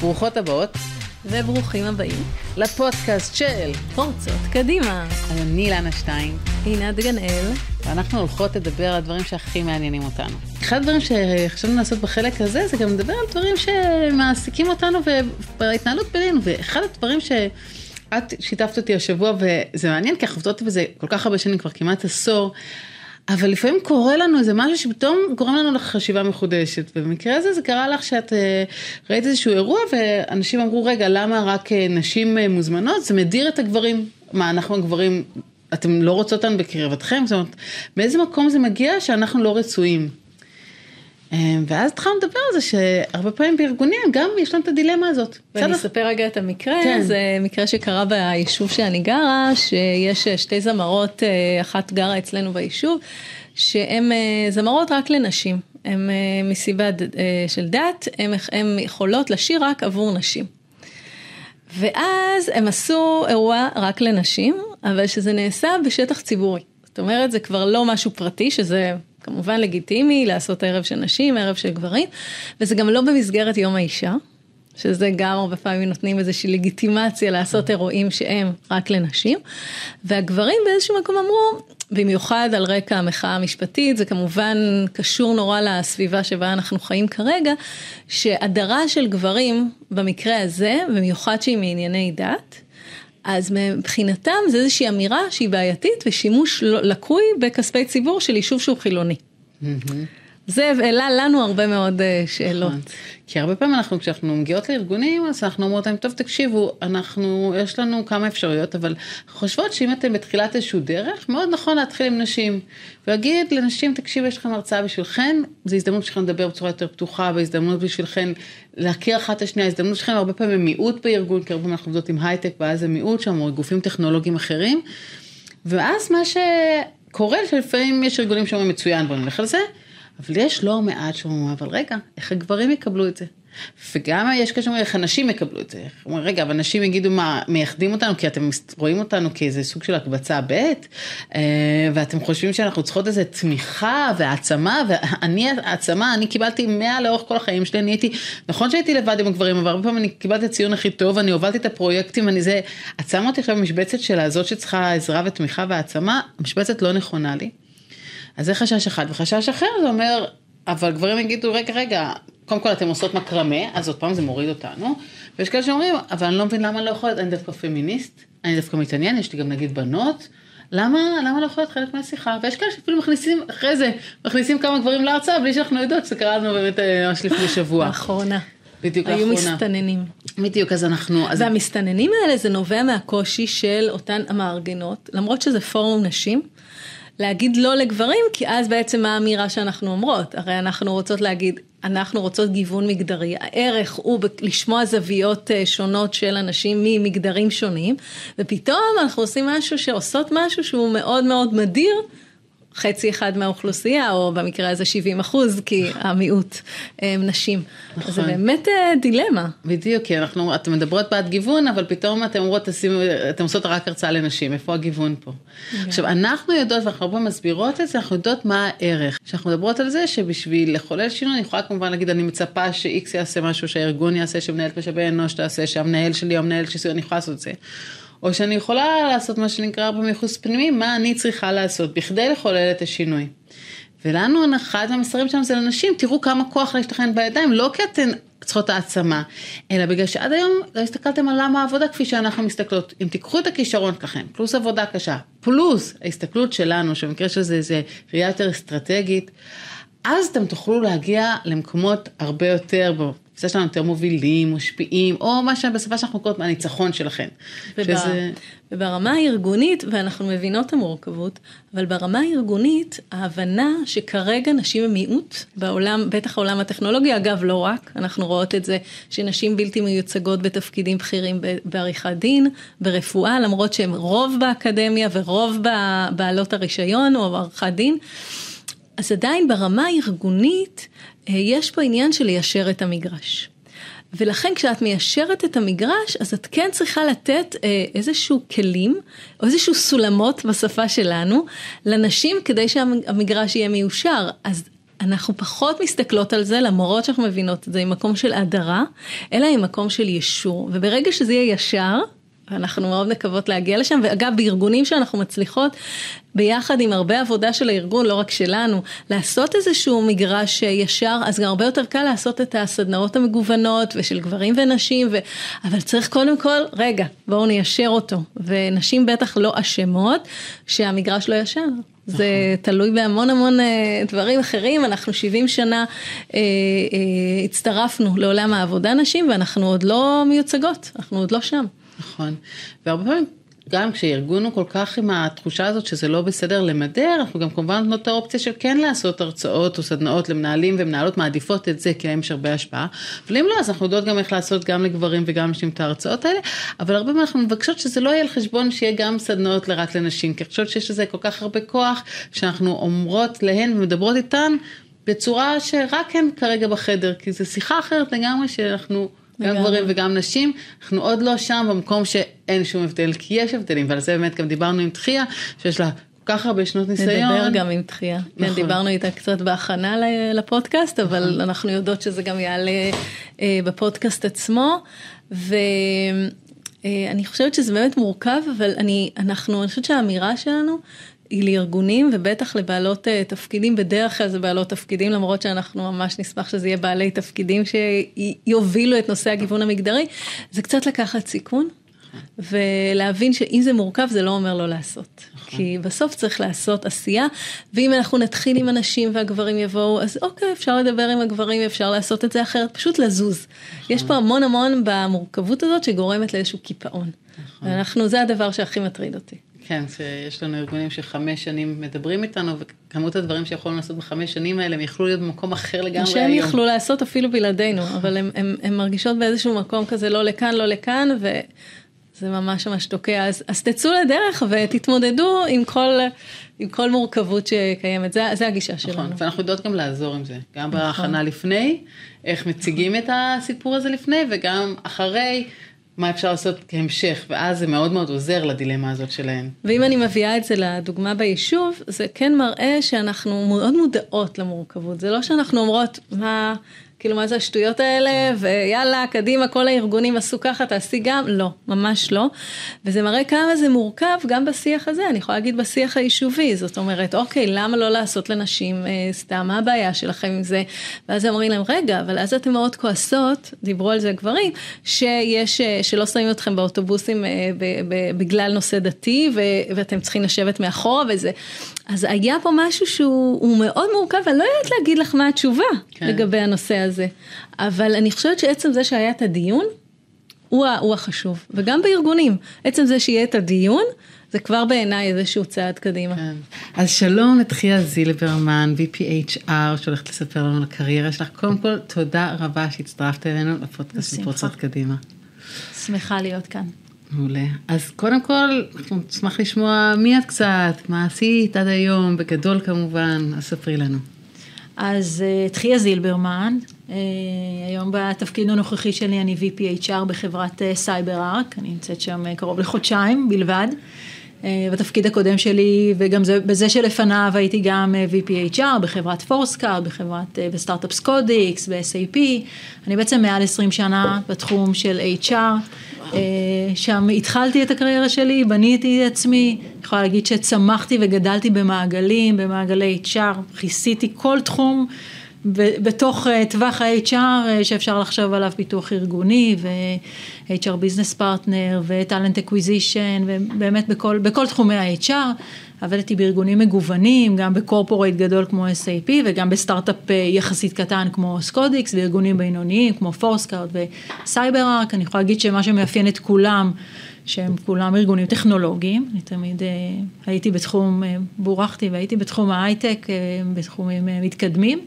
ברוכות הבאות וברוכים הבאים לפודקאסט של פורצות קדימה. אני אילנה שטיין. עינת גנאל. ואנחנו הולכות לדבר על הדברים שהכי מעניינים אותנו. אחד הדברים שחשבנו לעשות בחלק הזה זה גם לדבר על דברים שמעסיקים אותנו ובהתנהלות בינינו. ואחד הדברים שאת שיתפת אותי השבוע וזה מעניין כי אנחנו עובדות בזה כל כך הרבה שנים, כבר כמעט עשור. אבל לפעמים קורה לנו איזה משהו שפתאום גורם לנו לחשיבה מחודשת. ובמקרה הזה זה קרה לך שאת אה, ראית איזשהו אירוע ואנשים אמרו, רגע, למה רק אה, נשים אה, מוזמנות? זה מדיר את הגברים. מה, אנחנו הגברים, אתם לא רוצות אותנו בקרבתכם? זאת אומרת, מאיזה מקום זה מגיע שאנחנו לא רצויים? ואז התחלנו לדבר על זה שהרבה פעמים בארגונים גם יש להם את הדילמה הזאת. ואני אספר רגע את המקרה, כן. זה מקרה שקרה ביישוב שאני גרה, שיש שתי זמרות, אחת גרה אצלנו ביישוב, שהן זמרות רק לנשים, הן מסיבה של דת, הן יכולות לשיר רק עבור נשים. ואז הם עשו אירוע רק לנשים, אבל שזה נעשה בשטח ציבורי. זאת אומרת, זה כבר לא משהו פרטי, שזה כמובן לגיטימי לעשות ערב של נשים, ערב של גברים, וזה גם לא במסגרת יום האישה, שזה גם הרבה פעמים נותנים איזושהי לגיטימציה לעשות אירועים שהם רק לנשים, והגברים באיזשהו מקום אמרו, במיוחד על רקע המחאה המשפטית, זה כמובן קשור נורא לסביבה שבה אנחנו חיים כרגע, שהדרה של גברים במקרה הזה, במיוחד שהיא מענייני דת, אז מבחינתם זה איזושהי אמירה שהיא בעייתית ושימוש לא- לקוי בכספי ציבור של יישוב שהוא חילוני. Mm-hmm. זה העלה לנו הרבה מאוד אה, שאלות. נכון. כי הרבה פעמים אנחנו, כשאנחנו מגיעות לארגונים, אז אנחנו אומרות להם, טוב תקשיבו, אנחנו, יש לנו כמה אפשרויות, אבל חושבות שאם אתם בתחילת איזשהו דרך, מאוד נכון להתחיל עם נשים. ולהגיד לנשים, תקשיבו, יש לכם הרצאה בשבילכן, זו הזדמנות בשבילכם לדבר בצורה יותר פתוחה, והזדמנות בשבילכן להכיר אחת את השנייה, הזדמנות שלכם הרבה פעמים מיעוט בארגון, כי הרבה פעמים אנחנו עובדות עם הייטק, ואז זה מיעוט שם, או גופים טכנולוגיים אחרים. ואז מה שקורה, שלפעמים יש ארגונים שאומרים מצוין, בואו נלך על זה. אבל יש לא מעט שאומרים, אבל רגע, איך הגברים יקבלו את זה? וגם יש כאלה שאומרים, איך הנשים יקבלו את זה? אומרים, רגע, אבל נשים יגידו, מה, מייחדים אותנו כי אתם רואים אותנו כאיזה סוג של הקבצה ב', אה, ואתם חושבים שאנחנו צריכות איזה תמיכה והעצמה, ואני העצמה, אני קיבלתי 100 לאורך כל החיים שלי, אני הייתי, נכון שהייתי לבד עם הגברים, אבל הרבה פעמים אני קיבלתי את הציון הכי טוב, אני הובלתי את הפרויקטים, אני זה, את שמה אותי עכשיו במשבצת של הזאת שצריכה עזרה ותמיכה והעצמה, המשבצת לא נכונה לי. אז זה חשש אחד, וחשש אחר זה אומר, אבל גברים יגידו, רגע, רגע, קודם כל אתם עושות מקרמה, אז עוד פעם זה מוריד אותנו, ויש כאלה שאומרים, אבל אני לא מבין למה אני לא יכולת, אני דווקא פמיניסט, אני דווקא מתעניין, יש לי גם נגיד בנות, למה, למה לא יכולה להיות חלק מהשיחה? ויש כאלה שאפילו מכניסים, אחרי זה, מכניסים כמה גברים להרצאה, בלי שאנחנו יודעות שזה קרה לנו באמת אה, ממש לפני שבוע. לאחרונה. בדיוק היו לאחרונה. היו מסתננים. בדיוק, אז אנחנו... אז... והמסתננים האלה זה נובע מהקושי של אותן המארגנות, למרות שזה פורום נשים, להגיד לא לגברים, כי אז בעצם מה האמירה שאנחנו אומרות? הרי אנחנו רוצות להגיד, אנחנו רוצות גיוון מגדרי, הערך הוא לשמוע זוויות אה, שונות של אנשים ממגדרים שונים, ופתאום אנחנו עושים משהו שעושות משהו שהוא מאוד מאוד מדיר. חצי אחד מהאוכלוסייה, או במקרה הזה 70 אחוז, כי המיעוט הם נשים. נכון. זה באמת אה, דילמה. בדיוק, כי אנחנו, אתן מדברות בעד גיוון, אבל פתאום אתן אומרות, אתן עושות רק הרצאה לנשים, איפה הגיוון פה? Yeah. עכשיו, אנחנו יודעות, ואנחנו הרבה מסבירות את זה, אנחנו יודעות מה הערך. כשאנחנו מדברות על זה, שבשביל לחולל שינוי, אני יכולה כמובן להגיד, אני מצפה ש-X יעשה משהו, שהארגון יעשה, שמנהלת משאבי אנוש תעשה, שהמנהל שלי או המנהל שלי, אני יכולה לעשות את זה. או שאני יכולה לעשות מה שנקרא במחוץ פנימי, מה אני צריכה לעשות בכדי לחולל את השינוי. ולנו, אחד מהמסרים שלנו זה לנשים, תראו כמה כוח יש לכם בידיים, לא כי אתן צריכות העצמה, אלא בגלל שעד היום לא הסתכלתם על למה העבודה כפי שאנחנו מסתכלות. אם תיקחו את הכישרון שלכם, פלוס עבודה קשה, פלוס ההסתכלות שלנו, שבמקרה של זה זה ראייה יותר אסטרטגית, אז אתם תוכלו להגיע למקומות הרבה יותר, בתפיסה שלנו יותר מובילים, משפיעים, או מה שבשפה שאנחנו קוראות מהניצחון שלכם. ובא, שזה... וברמה הארגונית, ואנחנו מבינות את המורכבות, אבל ברמה הארגונית, ההבנה שכרגע נשים הם מיעוט בעולם, בטח העולם הטכנולוגי, אגב לא רק, אנחנו רואות את זה שנשים בלתי מיוצגות בתפקידים בכירים בעריכת דין, ברפואה, למרות שהם רוב באקדמיה ורוב בבעלות הרישיון או עריכת דין. אז עדיין ברמה הארגונית יש פה עניין של ליישר את המגרש. ולכן כשאת מיישרת את המגרש, אז את כן צריכה לתת אה, איזשהו כלים, או איזשהו סולמות בשפה שלנו, לנשים כדי שהמגרש יהיה מיושר. אז אנחנו פחות מסתכלות על זה, למרות שאנחנו מבינות את זה, ממקום של הדרה, אלא ממקום של ישור. וברגע שזה יהיה ישר, ואנחנו מאוד מקוות להגיע לשם, ואגב, בארגונים שאנחנו מצליחות, ביחד עם הרבה עבודה של הארגון, לא רק שלנו, לעשות איזשהו מגרש ישר, אז גם הרבה יותר קל לעשות את הסדנאות המגוונות, ושל גברים ונשים, ו... אבל צריך קודם כל, רגע, בואו ניישר אותו. ונשים בטח לא אשמות שהמגרש לא ישר. זה נכון. תלוי בהמון המון אה, דברים אחרים, אנחנו 70 שנה אה, אה, הצטרפנו לעולם העבודה נשים ואנחנו עוד לא מיוצגות, אנחנו עוד לא שם. נכון, והרבה פעמים גם כשארגון הוא כל כך עם התחושה הזאת שזה לא בסדר למדר, אנחנו גם כמובן נותנות את האופציה של כן לעשות הרצאות או סדנאות למנהלים ומנהלות מעדיפות את זה כי להם יש הרבה השפעה. אבל אם לא, אז אנחנו יודעות גם איך לעשות גם לגברים וגם נשים את ההרצאות האלה, אבל הרבה פעמים אנחנו מבקשות שזה לא יהיה על חשבון שיהיה גם סדנאות רק לנשים, כי אני חושבת שיש לזה כל כך הרבה כוח, שאנחנו אומרות להן ומדברות איתן בצורה שרק הן כרגע בחדר, כי זו שיחה אחרת לגמרי שאנחנו... גם גברים וגם נשים, אנחנו עוד לא שם במקום שאין שום הבדל, כי יש הבדלים, ועל זה באמת גם דיברנו עם תחייה, שיש לה כל כך הרבה שנות ניסיון. נדבר גם עם תחייה. כן, נכון. כן, דיברנו איתה קצת בהכנה לפודקאסט, אבל נכון. אנחנו יודעות שזה גם יעלה אה, בפודקאסט עצמו, ואני חושבת שזה באמת מורכב, אבל אני, אנחנו, אני חושבת שהאמירה שלנו, היא לארגונים ובטח לבעלות אה, תפקידים, בדרך כלל זה בעלות תפקידים, למרות שאנחנו ממש נשמח שזה יהיה בעלי תפקידים שיובילו את נושא הגיוון המגדרי, זה קצת לקחת סיכון. ולהבין שאם זה מורכב זה לא אומר לא לעשות. כי בסוף צריך לעשות עשייה, ואם אנחנו נתחיל עם הנשים והגברים יבואו, אז אוקיי, אפשר לדבר עם הגברים, אפשר לעשות את זה אחרת, פשוט לזוז. יש פה המון המון במורכבות הזאת שגורמת לאיזשהו קיפאון. ואנחנו, זה הדבר שהכי מטריד אותי. כן, שיש לנו ארגונים שחמש שנים מדברים איתנו, וכמות הדברים שיכולנו לעשות בחמש שנים האלה, הם יכלו להיות במקום אחר לגמרי היום. שהם יכלו לעשות אפילו בלעדינו, אבל הן מרגישות באיזשהו מקום כזה לא לכאן, לא לכאן, וזה ממש ממש תוקע. אז, אז תצאו לדרך ותתמודדו עם כל, עם כל מורכבות שקיימת, זה, זה הגישה נכון, שלנו. נכון, ואנחנו יודעות גם לעזור עם זה, גם נכון. בהכנה לפני, איך מציגים את הסיפור הזה לפני, וגם אחרי. מה אפשר לעשות כהמשך, ואז זה מאוד מאוד עוזר לדילמה הזאת שלהן. ואם אני מביאה את זה לדוגמה ביישוב, זה כן מראה שאנחנו מאוד מודעות למורכבות. זה לא שאנחנו אומרות, מה, כאילו מה זה השטויות האלה, ויאללה, קדימה, כל הארגונים עשו ככה, תעשי גם, לא, ממש לא. וזה מראה כמה זה מורכב גם בשיח הזה, אני יכולה להגיד בשיח היישובי, זאת אומרת, אוקיי, למה לא לעשות לנשים אה, סתם, מה הבעיה שלכם עם זה? ואז אומרים להם, רגע, אבל אז אתם מאוד כועסות, דיברו על זה גברים, שיש, אה, שלא שמים אתכם באוטובוסים אה, ב, ב, בגלל נושא דתי, ו, ואתם צריכים לשבת מאחורה וזה. אז היה פה משהו שהוא מאוד מורכב, אני לא יודעת להגיד לך מה התשובה כן. לגבי הנושא הזה, אבל אני חושבת שעצם זה שהיה את הדיון, הוא, הוא החשוב, וגם בארגונים, עצם זה שיהיה את הדיון, זה כבר בעיניי איזשהו צעד קדימה. כן. אז שלום לתחיה זילברמן, VPHR, שהולכת לספר לנו על הקריירה שלך. קודם כל, תודה רבה שהצטרפת אלינו לפודקאסט מפורצות קדימה. שמחה להיות כאן. מעולה. אז קודם כל, אנחנו נשמח לשמוע מי את קצת, מה עשית עד היום, בגדול כמובן, אז ספרי לנו. אז אה, תחיה זילברמן, אה, היום בתפקיד הנוכחי שלי אני VP HR בחברת סייבר אה, Ark, אני נמצאת שם קרוב לחודשיים בלבד. בתפקיד הקודם שלי וגם זה, בזה שלפניו הייתי גם VP HR בחברת ForeScout, בחברת, בסטארט-אפ Scodix, ב-SAP. אני בעצם מעל 20 שנה בתחום של HR. אה, שם התחלתי את הקריירה שלי, בניתי את עצמי, יכולה להגיד שצמחתי וגדלתי במעגלים, במעגלי HR, כיסיתי כל תחום בתוך אה, טווח ה-HR אה, שאפשר לחשוב עליו פיתוח ארגוני ו- HR business partner ו talent acquisition ובאמת בכל, בכל תחומי ה-HR. עבדתי בארגונים מגוונים, גם ב corporate גדול כמו SAP וגם בסטארט-אפ יחסית קטן כמו Scodix, וארגונים בינוניים כמו Forescout ו CyberArk, אני יכולה להגיד שמה שמאפיין את כולם, שהם כולם ארגונים טכנולוגיים, אני תמיד הייתי בתחום, בורחתי והייתי בתחום ההייטק, בתחומים מתקדמים,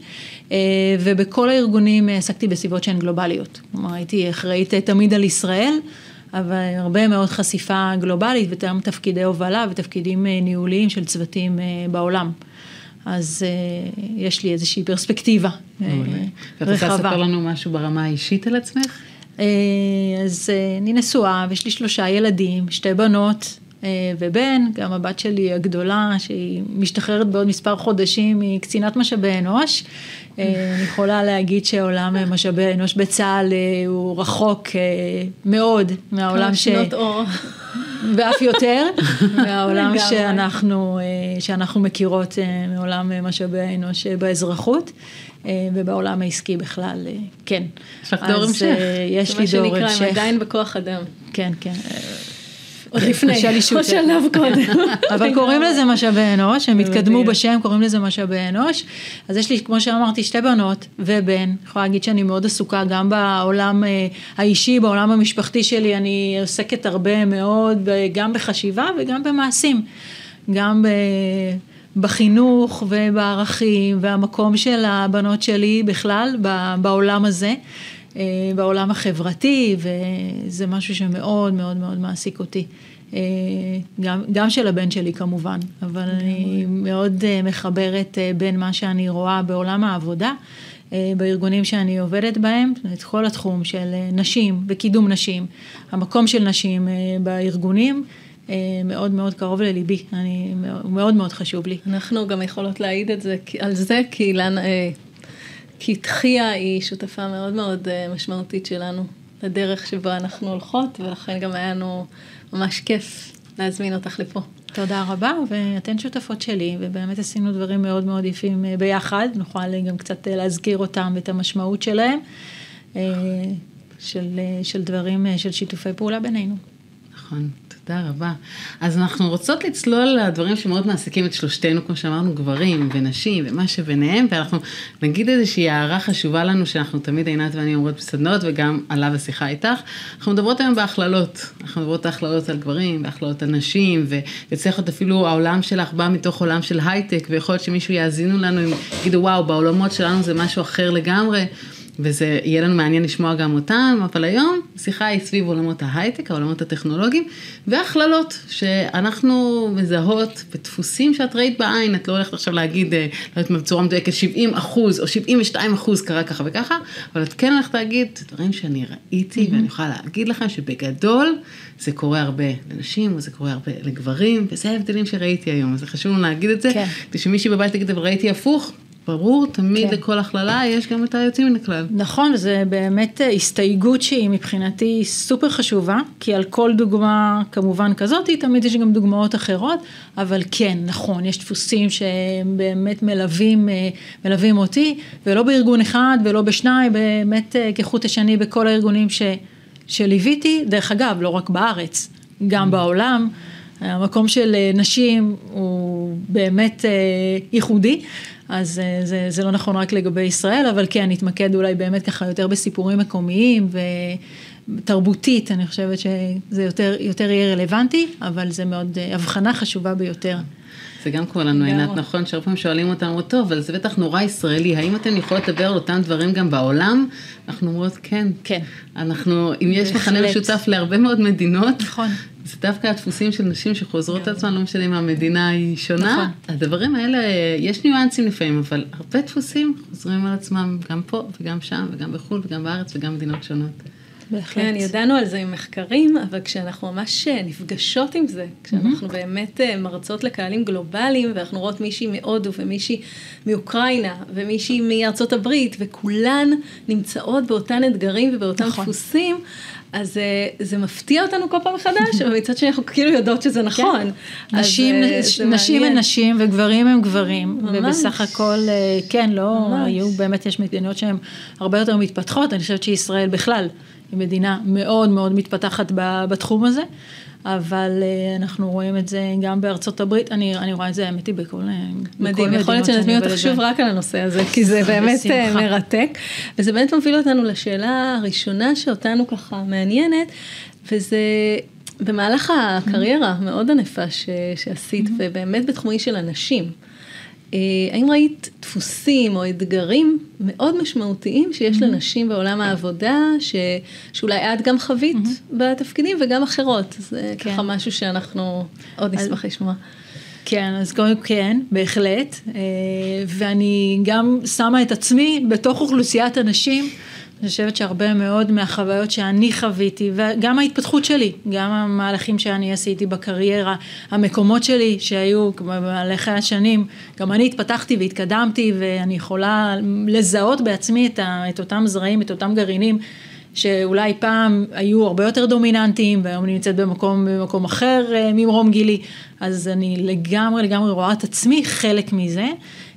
ובכל הארגונים עסקתי בסביבות שהן גלובליות, כלומר הייתי אחראית תמיד על ישראל. אבל הרבה מאוד חשיפה גלובלית וגם תפקידי הובלה ותפקידים אה, ניהוליים של צוותים אה, בעולם. אז uh, יש לי איזושהי פרספקטיבה רחבה. ואת רוצה לספר לנו משהו ברמה האישית על עצמך? Uh, אז uh, אני נשואה ויש לי שלושה ילדים, שתי בנות, ובן, גם הבת שלי הגדולה, שהיא משתחררת בעוד מספר חודשים, היא קצינת משאבי אנוש. אני יכולה להגיד שעולם משאבי האנוש בצה"ל הוא רחוק מאוד מהעולם ש... שנות אור. ואף יותר, מהעולם שאנחנו, שאנחנו מכירות מעולם משאבי האנוש באזרחות. ובעולם העסקי בכלל, כן. יש לך דור המשך. יש לי דור המשך. מה שנקרא, הם עדיין בכוח אדם. כן, כן. עוד לפני, עוד שלב קודם. אבל קוראים לזה משאבי אנוש, הם התקדמו בשם, קוראים לזה משאבי אנוש. אז יש לי, כמו שאמרתי, שתי בנות ובן. יכולה להגיד שאני מאוד עסוקה גם בעולם האישי, בעולם המשפחתי שלי, אני עוסקת הרבה מאוד, גם בחשיבה וגם במעשים. גם ב... בחינוך ובערכים והמקום של הבנות שלי בכלל בעולם הזה, בעולם החברתי, וזה משהו שמאוד מאוד מאוד מעסיק אותי. גם, גם של הבן שלי כמובן, אבל אני מאוד מחברת בין מה שאני רואה בעולם העבודה, בארגונים שאני עובדת בהם, את כל התחום של נשים וקידום נשים, המקום של נשים בארגונים. מאוד מאוד קרוב לליבי, אני, מאוד מאוד חשוב לי. אנחנו גם יכולות להעיד את זה, על זה, כי אילנה, כי תחיה היא שותפה מאוד מאוד משמעותית שלנו, לדרך שבה אנחנו הולכות, ולכן גם היה לנו ממש כיף להזמין אותך לפה. תודה רבה, ואתן שותפות שלי, ובאמת עשינו דברים מאוד מאוד יפים ביחד, נוכל גם קצת להזכיר אותם ואת המשמעות שלהם, של, של דברים, של שיתופי פעולה בינינו. נכון. תודה רבה. אז אנחנו רוצות לצלול לדברים שמאוד מעסיקים את שלושתנו, כמו שאמרנו, גברים ונשים ומה שביניהם, ואנחנו נגיד איזושהי הערה חשובה לנו, שאנחנו תמיד עינת ואני אומרות בסדנות, וגם עליו השיחה איתך. אנחנו מדברות היום בהכללות. אנחנו מדברות הכללות על גברים, בהכללות על נשים, וצריך להיות אפילו העולם שלך בא מתוך עולם של הייטק, ויכול להיות שמישהו יאזינו לנו, יגידו וואו, בעולמות שלנו זה משהו אחר לגמרי. וזה יהיה לנו מעניין לשמוע גם אותם, אבל היום שיחה היא סביב עולמות ההייטק, העולמות הטכנולוגיים, והכללות שאנחנו מזהות בדפוסים שאת ראית בעין, את לא הולכת עכשיו להגיד, לא יודעת בצורה מדויקת 70 אחוז או 72 אחוז קרה ככה וככה, אבל את כן הולכת להגיד דברים שאני ראיתי, mm-hmm. ואני יכולה להגיד לכם שבגדול זה קורה הרבה לנשים, וזה קורה הרבה לגברים, וזה ההבדלים שראיתי היום, אז זה חשוב לנו להגיד את זה, כן. כדי שמישהי בבית תגיד, אבל ראיתי הפוך. ברור, תמיד כן. לכל הכללה יש גם את היוצאים מן הכלל. נכון, וזה באמת הסתייגות שהיא מבחינתי סופר חשובה, כי על כל דוגמה כמובן כזאת, תמיד יש גם דוגמאות אחרות, אבל כן, נכון, יש דפוסים שהם באמת מלווים, מלווים אותי, ולא בארגון אחד ולא בשניים, באמת כחוט השני בכל הארגונים ש, שליוויתי, דרך אגב, לא רק בארץ, גם בעולם. המקום של נשים הוא באמת ייחודי, אז זה, זה לא נכון רק לגבי ישראל, אבל כן, נתמקד אולי באמת ככה יותר בסיפורים מקומיים ותרבותית, אני חושבת שזה יותר, יותר יהיה רלוונטי, אבל זה מאוד הבחנה חשובה ביותר. זה גם קורה לנו, עינת, נכון, שהרבה פעמים שואלים אותנו, טוב, אבל זה בטח נורא ישראלי, האם אתן יכולות לדבר על אותם דברים גם בעולם? אנחנו אומרות, כן. כן. אנחנו, אם יש מכנה משותף להרבה מאוד מדינות, נכון. זה דווקא הדפוסים של נשים שחוזרות את עצמן, לא משנה אם המדינה היא שונה. נכון. הדברים האלה, יש ניואנסים לפעמים, אבל הרבה דפוסים חוזרים על עצמם גם פה וגם שם וגם בחו"ל וגם בארץ וגם מדינות שונות. בהחלט. כן, ידענו על זה עם מחקרים, אבל כשאנחנו ממש נפגשות עם זה, כשאנחנו mm-hmm. באמת מרצות לקהלים גלובליים, ואנחנו רואות מישהי מהודו ומישהי מאוקראינה ומישהי מארצות הברית, וכולן נמצאות באותן אתגרים ובאותם נכון. דפוסים, אז זה מפתיע אותנו כל פעם מחדש, אבל מצד שני אנחנו כאילו יודעות שזה נכון. כן. נשים, נשים הם נשים וגברים הם גברים, ממש. ובסך הכל, כן, לא, ממש. היו, באמת יש מדינות שהן הרבה יותר מתפתחות, אני חושבת שישראל בכלל היא מדינה מאוד מאוד מתפתחת בתחום הזה. אבל אנחנו רואים את זה גם בארצות הברית, אני, אני רואה את זה האמת היא בכל, מדהים, יכול להיות שנזמין אותך שוב רק על הנושא הזה, כי זה באמת מרתק, וזה באמת מוביל אותנו לשאלה הראשונה שאותנו ככה מעניינת, וזה במהלך הקריירה המאוד ענפה ש, שעשית, ובאמת בתחומי של אנשים. האם ראית דפוסים או אתגרים מאוד משמעותיים שיש לנשים בעולם העבודה, ש, שאולי את גם חווית mm-hmm. בתפקידים וגם אחרות, זה כן. ככה משהו שאנחנו עוד נשמח לשמוע. כן, אז קודם כן, בהחלט, ואני גם שמה את עצמי בתוך אוכלוסיית הנשים. אני חושבת שהרבה מאוד מהחוויות שאני חוויתי, וגם ההתפתחות שלי, גם המהלכים שאני עשיתי בקריירה, המקומות שלי שהיו במהלכי השנים, גם אני התפתחתי והתקדמתי, ואני יכולה לזהות בעצמי את, ה, את אותם זרעים, את אותם גרעינים. שאולי פעם היו הרבה יותר דומיננטיים והיום אני נמצאת במקום, במקום אחר אה, ממרום גילי, אז אני לגמרי לגמרי רואה את עצמי חלק מזה.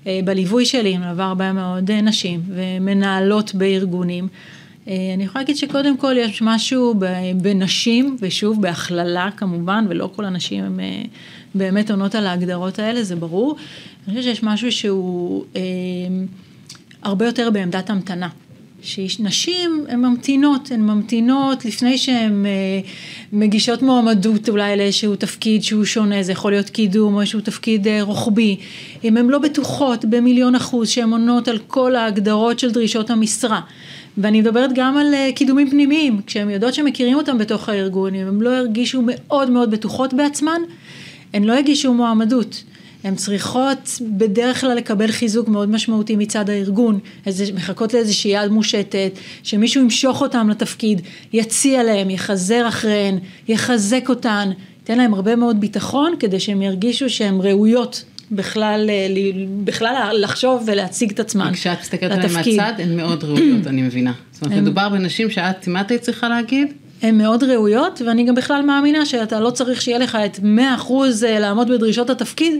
אה, בליווי שלי מלווה הרבה מאוד אה, נשים ומנהלות בארגונים. אני יכולה להגיד שקודם כל יש משהו בנשים, ושוב בהכללה כמובן, ולא כל הנשים הן באמת עונות על ההגדרות האלה, זה ברור. אני חושבת שיש משהו שהוא הרבה יותר בעמדת המתנה. שנשים הן ממתינות, הן ממתינות לפני שהן אה, מגישות מועמדות אולי לאיזשהו תפקיד שהוא שונה, זה יכול להיות קידום או איזשהו תפקיד אה, רוחבי, אם הן לא בטוחות במיליון אחוז שהן עונות על כל ההגדרות של דרישות המשרה. ואני מדברת גם על אה, קידומים פנימיים, כשהן יודעות שמכירים אותם בתוך הארגון, אם הן לא הרגישו מאוד מאוד בטוחות בעצמן, הן לא הגישו מועמדות. הן צריכות בדרך כלל לקבל חיזוק מאוד משמעותי מצד הארגון, איזה, מחכות לאיזושהי יד מושטת, שמישהו ימשוך אותם לתפקיד, יציע להם, יחזר אחריהן, יחזק אותן, ייתן להם הרבה מאוד ביטחון כדי שהם ירגישו שהן ראויות בכלל, אה, בכלל לחשוב ולהציג את עצמן. כשאת מסתכלת עליהן מהצד, הן מאוד ראויות, אני מבינה. זאת אומרת, מדובר בנשים שאת, מה את היית צריכה להגיד? הן מאוד ראויות, ואני גם בכלל מאמינה שאתה לא צריך שיהיה לך את 100% אה, לעמוד בדרישות התפקיד,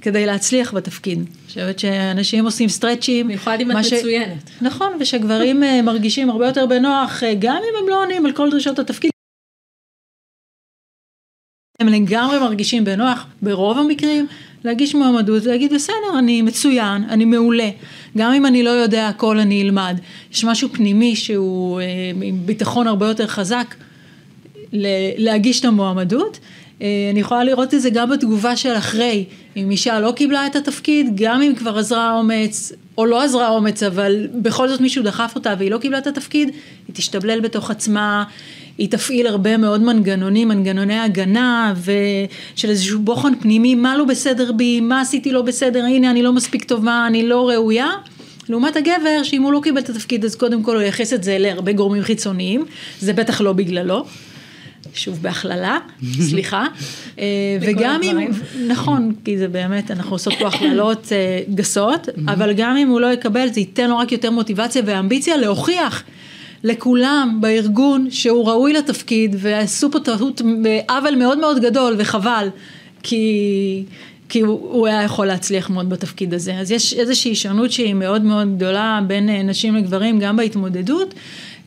כדי להצליח בתפקיד. אני חושבת שאנשים עושים סטרצ'ים. במיוחד אם את ש... מצוינת. נכון, ושגברים אה, מרגישים הרבה יותר בנוח, אה, גם אם הם לא עונים על כל דרישות התפקיד. הם לגמרי מרגישים בנוח, ברוב המקרים, להגיש מועמדות, להגיד בסדר, אני מצוין, אני מעולה, גם אם אני לא יודע הכל אני אלמד. יש משהו פנימי שהוא אה, עם ביטחון הרבה יותר חזק להגיש את המועמדות. אה, אני יכולה לראות את זה גם בתגובה של אחרי, אם אישה לא קיבלה את התפקיד, גם אם כבר עזרה אומץ, או לא עזרה אומץ, אבל בכל זאת מישהו דחף אותה והיא לא קיבלה את התפקיד, היא תשתבלל בתוך עצמה, היא תפעיל הרבה מאוד מנגנונים, מנגנוני הגנה ושל איזשהו בוחן פנימי, מה לא בסדר בי, מה עשיתי לא בסדר, הנה אני לא מספיק טובה, אני לא ראויה. לעומת הגבר, שאם הוא לא קיבל את התפקיד, אז קודם כל הוא ייחס את זה להרבה גורמים חיצוניים, זה בטח לא בגללו. שוב בהכללה, סליחה, אה, וגם אם, נכון, כי זה באמת, אנחנו עושות פה הכללות אה, גסות, אבל גם אם הוא לא יקבל, זה ייתן לו רק יותר מוטיבציה ואמביציה להוכיח לכולם בארגון שהוא ראוי לתפקיד, ועשו פה טעות בעוול מאוד מאוד גדול וחבל, כי... כי הוא, הוא היה יכול להצליח מאוד בתפקיד הזה. אז יש איזושהי שונות שהיא מאוד מאוד גדולה בין אה, נשים לגברים גם בהתמודדות,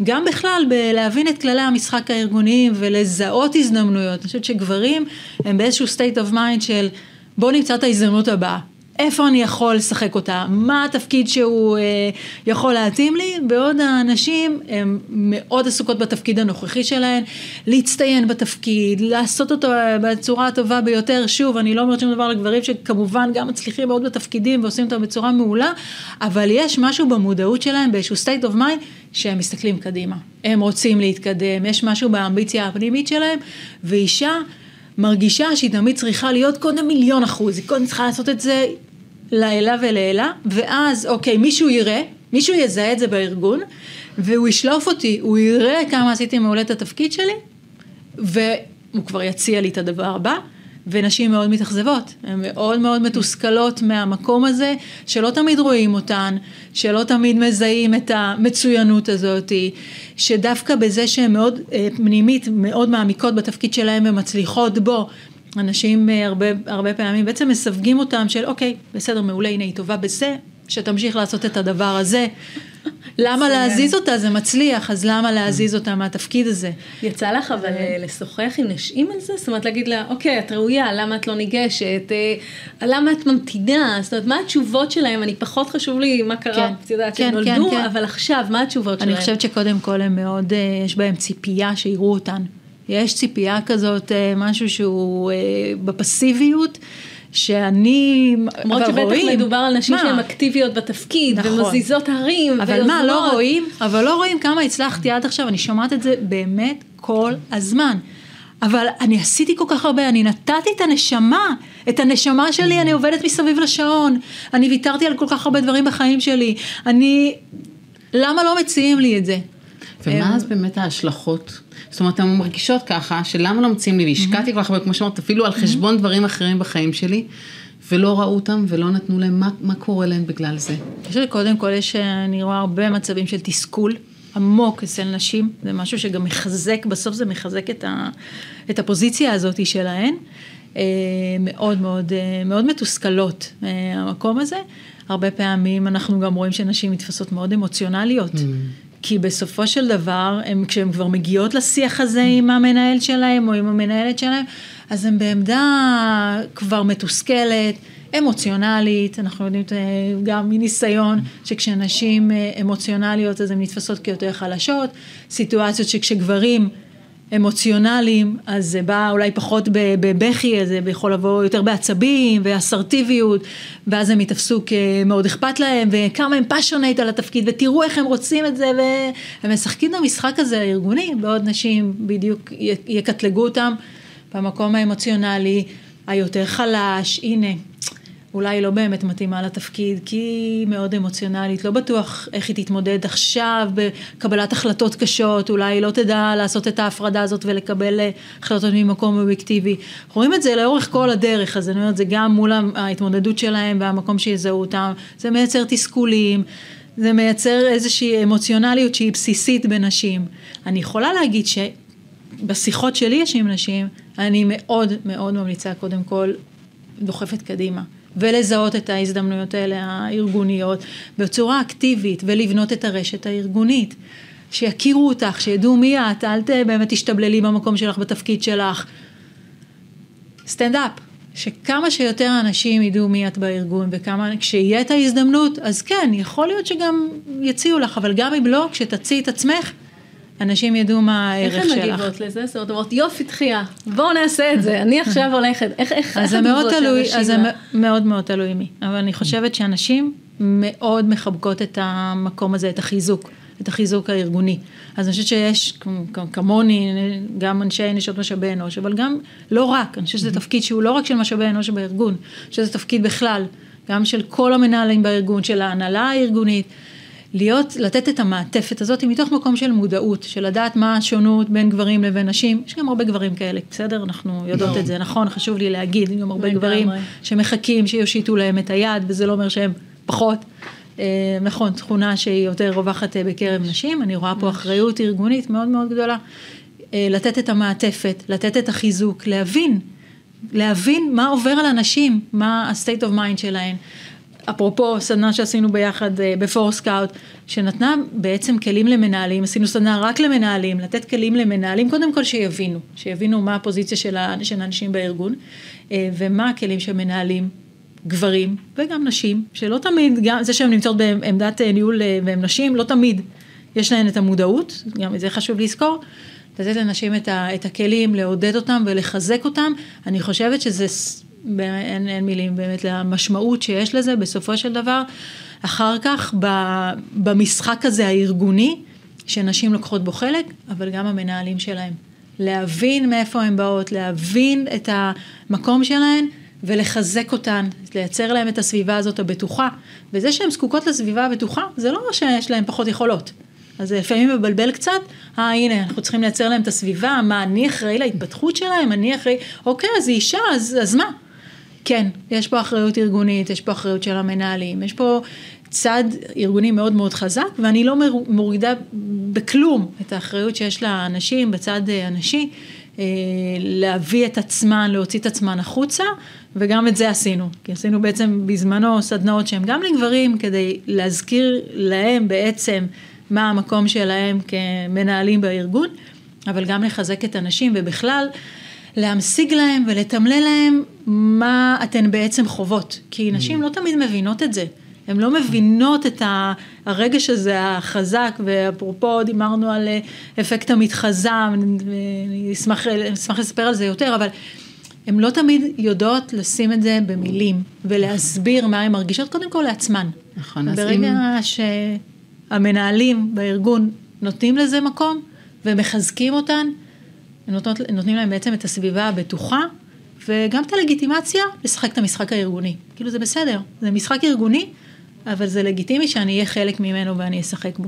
גם בכלל בלהבין את כללי המשחק הארגוניים ולזהות הזדמנויות. אני חושבת שגברים הם באיזשהו state of mind של בוא נמצא את ההזדמנות הבאה. איפה אני יכול לשחק אותה, מה התפקיד שהוא אה, יכול להתאים לי, בעוד האנשים הן מאוד עסוקות בתפקיד הנוכחי שלהן, להצטיין בתפקיד, לעשות אותו בצורה הטובה ביותר, שוב, אני לא אומרת שום דבר לגברים שכמובן גם מצליחים מאוד בתפקידים ועושים אותם בצורה מעולה, אבל יש משהו במודעות שלהם, באיזשהו state of mind, שהם מסתכלים קדימה, הם רוצים להתקדם, יש משהו באמביציה הפנימית שלהם, ואישה מרגישה שהיא תמיד צריכה להיות קודם מיליון אחוז, היא קודם צריכה לעשות את זה לעילה ולעילה, ואז אוקיי, מישהו יראה, מישהו יזהה את זה בארגון, והוא ישלוף אותי, הוא יראה כמה עשיתי מעולה את התפקיד שלי, והוא כבר יציע לי את הדבר הבא, ונשים מאוד מתאכזבות, הן מאוד מאוד מתוסכלות מהמקום הזה, שלא תמיד רואים אותן, שלא תמיד מזהים את המצוינות הזאת, שדווקא בזה שהן מאוד אה, פנימית, מאוד מעמיקות בתפקיד שלהן ומצליחות בו, אנשים אה, הרבה, הרבה פעמים בעצם מסווגים אותם של אוקיי, בסדר, מעולה, הנה היא טובה בזה, שתמשיך לעשות את הדבר הזה. למה להזיז אותה? זה מצליח, אז למה להזיז אותה מהתפקיד הזה? יצא לך אבל אה, לשוחח עם נשים על זה? זאת אומרת להגיד לה, אוקיי, את ראויה, למה את לא ניגשת? אה, למה את ממתינה? זאת אומרת, מה התשובות שלהם? אני פחות חשוב לי מה קרה, כן, את יודעת, כן, שהם כן, נולדו, כן. אבל עכשיו, מה התשובות שלהם? אני חושבת שקודם כל הם מאוד, יש בהם ציפייה שיראו אותן. יש ציפייה כזאת, אה, משהו שהוא אה, בפסיביות. שאני, למרות שבטח רואים, מדובר על נשים שהן אקטיביות בתפקיד, נכון, ומזיזות הרים, אבל מה, לא רואים, אבל לא רואים כמה הצלחתי עד עכשיו, אני שומעת את זה באמת כל הזמן. אבל אני עשיתי כל כך הרבה, אני נתתי את הנשמה, את הנשמה שלי, אני עובדת מסביב לשעון, אני ויתרתי על כל כך הרבה דברים בחיים שלי, אני, למה לא מציעים לי את זה? ומה אז באמת ההשלכות? זאת אומרת, הן מרגישות ככה, שלמה לא מציעים לי, והשקעתי כל כך הרבה, כמו שאמרת, אפילו על חשבון דברים אחרים בחיים שלי, ולא ראו אותם ולא נתנו להם, מה, מה קורה להם בגלל זה? אני חושבת שקודם כל יש, אני רואה הרבה מצבים של תסכול עמוק אצל נשים, זה משהו שגם מחזק, בסוף זה מחזק את, ה, את הפוזיציה הזאת שלהן. אה, מאוד מאוד, אה, מאוד מתוסכלות אה, המקום הזה. הרבה פעמים אנחנו גם רואים שנשים נתפסות מאוד אמוציונליות. Mm. כי בסופו של דבר, כשהן כבר מגיעות לשיח הזה עם המנהל שלהם או עם המנהלת שלהם, אז הן בעמדה כבר מתוסכלת, אמוציונלית, אנחנו יודעים גם מניסיון שכשנשים אמוציונליות אז הן נתפסות כיותר חלשות, סיטואציות שכשגברים אמוציונליים, אז זה בא אולי פחות בבכי, אז זה יכול לבוא יותר בעצבים ואסרטיביות, ואז הם יתפסו כמאוד אכפת להם, וכמה הם פאשונט על התפקיד, ותראו איך הם רוצים את זה, והם משחקים את המשחק הזה הארגוני, בעוד נשים בדיוק יקטלגו אותם במקום האמוציונלי, היותר חלש, הנה. אולי לא באמת מתאימה לתפקיד, כי היא מאוד אמוציונלית, לא בטוח איך היא תתמודד עכשיו בקבלת החלטות קשות, אולי היא לא תדע לעשות את ההפרדה הזאת ולקבל אה, החלטות ממקום אובייקטיבי. רואים את זה לאורך כל הדרך, אז אני אומרת, זה גם מול ההתמודדות שלהם והמקום שיזהו אותם, זה מייצר תסכולים. זה מייצר איזושהי אמוציונליות שהיא בסיסית בנשים. אני יכולה להגיד שבשיחות שלי יש עם נשים, אני מאוד מאוד ממליצה קודם כל דוחפת קדימה. ולזהות את ההזדמנויות האלה הארגוניות בצורה אקטיבית ולבנות את הרשת הארגונית. שיכירו אותך, שידעו מי את, אל באמת תשתבללי במקום שלך, בתפקיד שלך. סטנדאפ, שכמה שיותר אנשים ידעו מי את בארגון וכמה, כשיהיה את ההזדמנות, אז כן, יכול להיות שגם יציעו לך, אבל גם אם לא, כשתציעי את עצמך, אנשים ידעו מה הערך שלך. איך הן מגיבות לזה? זאת אומרת, יופי דחייה, בואו נעשה את זה, אני עכשיו הולכת, איך, איך, אז זה מאוד תלוי, אז זה מאוד מאוד תלוי מי, אבל אני חושבת שאנשים מאוד מחבקות את המקום הזה, את החיזוק. את החיזוק הארגוני. אז אני חושבת שיש כמוני, גם אנשי נשות משאבי אנוש, אבל גם לא רק, אני חושבת שזה תפקיד שהוא לא רק של משאבי אנוש בארגון, שזה תפקיד בכלל, גם של כל המנהלים בארגון, של ההנהלה הארגונית, להיות, לתת את המעטפת הזאת מתוך מקום של מודעות, של לדעת מה השונות בין גברים לבין נשים, יש גם הרבה גברים כאלה, בסדר? אנחנו יודעות את זה, נכון, חשוב לי להגיד, גם הרבה גברים שמחכים שיושיטו להם את היד, וזה לא אומר שהם פחות. אה, נכון, תכונה שהיא יותר רווחת אה, בקרב נשים, אני רואה פה אחריות ארגונית מאוד מאוד גדולה. אה, לתת את המעטפת, לתת את החיזוק, להבין, להבין מה עובר על אנשים, מה ה-state of mind שלהם. אפרופו סדנה שעשינו ביחד אה, בפור סקאוט, שנתנה בעצם כלים למנהלים, עשינו סדנה רק למנהלים, לתת כלים למנהלים, קודם כל שיבינו, שיבינו מה הפוזיציה של האנשים בארגון, אה, ומה הכלים של מנהלים, גברים וגם נשים, שלא תמיד, גם זה שהן נמצאות בעמדת אה, ניהול והן נשים, לא תמיד יש להן את המודעות, גם את זה חשוב לזכור. לתת לנשים את, ה, את הכלים, לעודד אותם ולחזק אותם, אני חושבת שזה אין, אין מילים באמת למשמעות שיש לזה בסופו של דבר. אחר כך במשחק הזה הארגוני, שנשים לוקחות בו חלק, אבל גם המנהלים שלהם. להבין מאיפה הן באות, להבין את המקום שלהן ולחזק אותן, לייצר להם את הסביבה הזאת הבטוחה. וזה שהן זקוקות לסביבה הבטוחה, זה לא שיש להן פחות יכולות. אז לפעמים מבלבל קצת, אה הנה אנחנו צריכים לייצר להם את הסביבה, מה אני אחראי להתפתחות שלהם, אני אחראי, אוקיי אז היא אישה, אז, אז מה? כן, יש פה אחריות ארגונית, יש פה אחריות של המנהלים, יש פה צד ארגוני מאוד מאוד חזק, ואני לא מורידה בכלום את האחריות שיש לאנשים בצד הנשי, אה, להביא את עצמן, להוציא את עצמן החוצה, וגם את זה עשינו. כי עשינו בעצם בזמנו סדנאות שהן גם לגברים, כדי להזכיר להם בעצם מה המקום שלהם כמנהלים בארגון, אבל גם לחזק את הנשים, ובכלל, להמשיג להם ולתמלל להם מה אתן בעצם חוות. כי נשים mm. לא תמיד מבינות את זה. הן לא מבינות את הרגש הזה החזק, ואפרופו דיברנו על אה, אפקט המתחזה, אני אשמח, אשמח לספר על זה יותר, אבל הן לא תמיד יודעות לשים את זה במילים, ולהסביר מה הן מרגישות, קודם כל לעצמן. נכון, אז אם... ברגע שהמנהלים בארגון נותנים לזה מקום, ומחזקים אותן, נותנות, נותנים להם בעצם את הסביבה הבטוחה, וגם את הלגיטימציה לשחק את המשחק הארגוני. כאילו זה בסדר, זה משחק ארגוני, אבל זה לגיטימי שאני אהיה חלק ממנו ואני אשחק בו.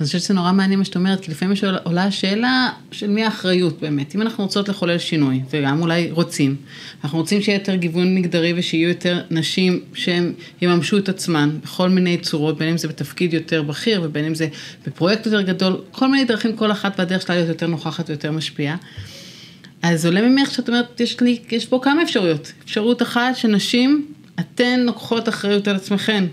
אני חושבת שזה נורא מעניין מה שאת אומרת, כי לפעמים עולה השאלה של מי האחריות באמת. אם אנחנו רוצות לחולל שינוי, וגם אולי רוצים, אנחנו רוצים שיהיה יותר גיוון מגדרי ושיהיו יותר נשים שהן יממשו את עצמן בכל מיני צורות, בין אם זה בתפקיד יותר בכיר ובין אם זה בפרויקט יותר גדול, כל מיני דרכים, כל אחת והדרך שלה להיות יותר נוכחת ויותר משפיעה. אז עולה ממך שאת אומרת, יש, לי, יש פה כמה אפשרויות. אפשרות אחת שנשים, אתן לוקחות אחריות על עצמכן.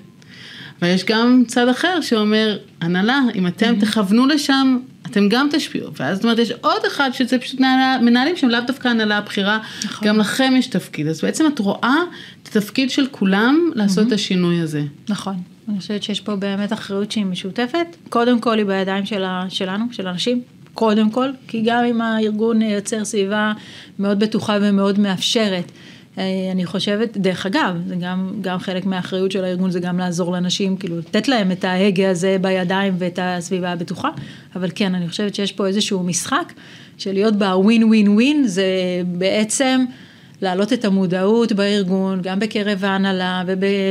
ויש גם צד אחר שאומר, הנהלה, אם אתם mm-hmm. תכוונו לשם, אתם גם תשפיעו. ואז זאת אומרת, יש עוד אחד שזה פשוט מנהלים שהם לאו דווקא הנהלה הבכירה, נכון. גם לכם יש תפקיד. אז בעצם את רואה את התפקיד של כולם לעשות mm-hmm. את השינוי הזה. נכון. אני חושבת שיש פה באמת אחריות שהיא משותפת. קודם כל היא בידיים של שלנו, של אנשים. קודם כל, כי גם אם הארגון ייצר סביבה מאוד בטוחה ומאוד מאפשרת, אה, אני חושבת, דרך אגב, זה גם, גם חלק מהאחריות של הארגון, זה גם לעזור לאנשים, כאילו לתת להם את ההגה הזה בידיים ואת הסביבה הבטוחה, אבל כן, אני חושבת שיש פה איזשהו משחק, של להיות בווין ווין ווין, זה בעצם להעלות את המודעות בארגון, גם בקרב ההנהלה,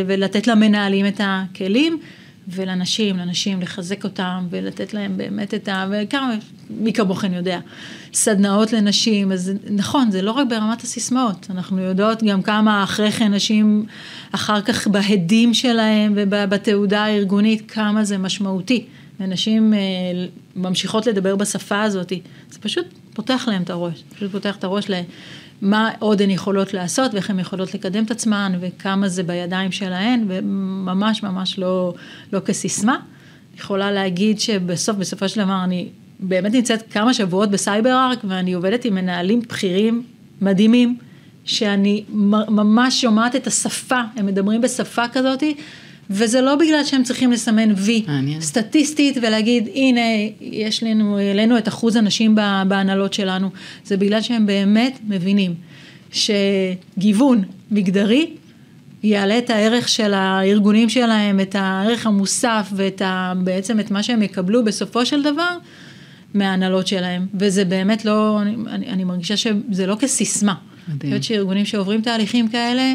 ולתת למנהלים את הכלים. ולנשים, לנשים, לחזק אותם ולתת להם באמת את ה... וכמה, מי כמוכן יודע, סדנאות לנשים, אז נכון, זה לא רק ברמת הסיסמאות, אנחנו יודעות גם כמה אחרי כן נשים, אחר כך בהדים שלהם ובתעודה הארגונית, כמה זה משמעותי. ונשים אה, ממשיכות לדבר בשפה הזאת, זה פשוט פותח להם את הראש, פשוט פותח את הראש מה עוד הן יכולות לעשות ואיך הן יכולות לקדם את עצמן וכמה זה בידיים שלהן וממש ממש לא, לא כסיסמה. יכולה להגיד שבסוף, בסופו של דבר אני באמת נמצאת כמה שבועות בסייבר ארק ואני עובדת עם מנהלים בכירים מדהימים, שאני ממש שומעת את השפה, הם מדברים בשפה כזאתי וזה לא בגלל שהם צריכים לסמן וי סטטיסטית ולהגיד הנה יש לנו, אלינו את אחוז הנשים בהנהלות שלנו, זה בגלל שהם באמת מבינים שגיוון מגדרי יעלה את הערך של הארגונים שלהם, את הערך המוסף ואת ה, בעצם את מה שהם יקבלו בסופו של דבר מההנהלות שלהם, וזה באמת לא, אני, אני מרגישה שזה לא כסיסמה. מדהים. אני חושבת שארגונים שעוברים תהליכים כאלה,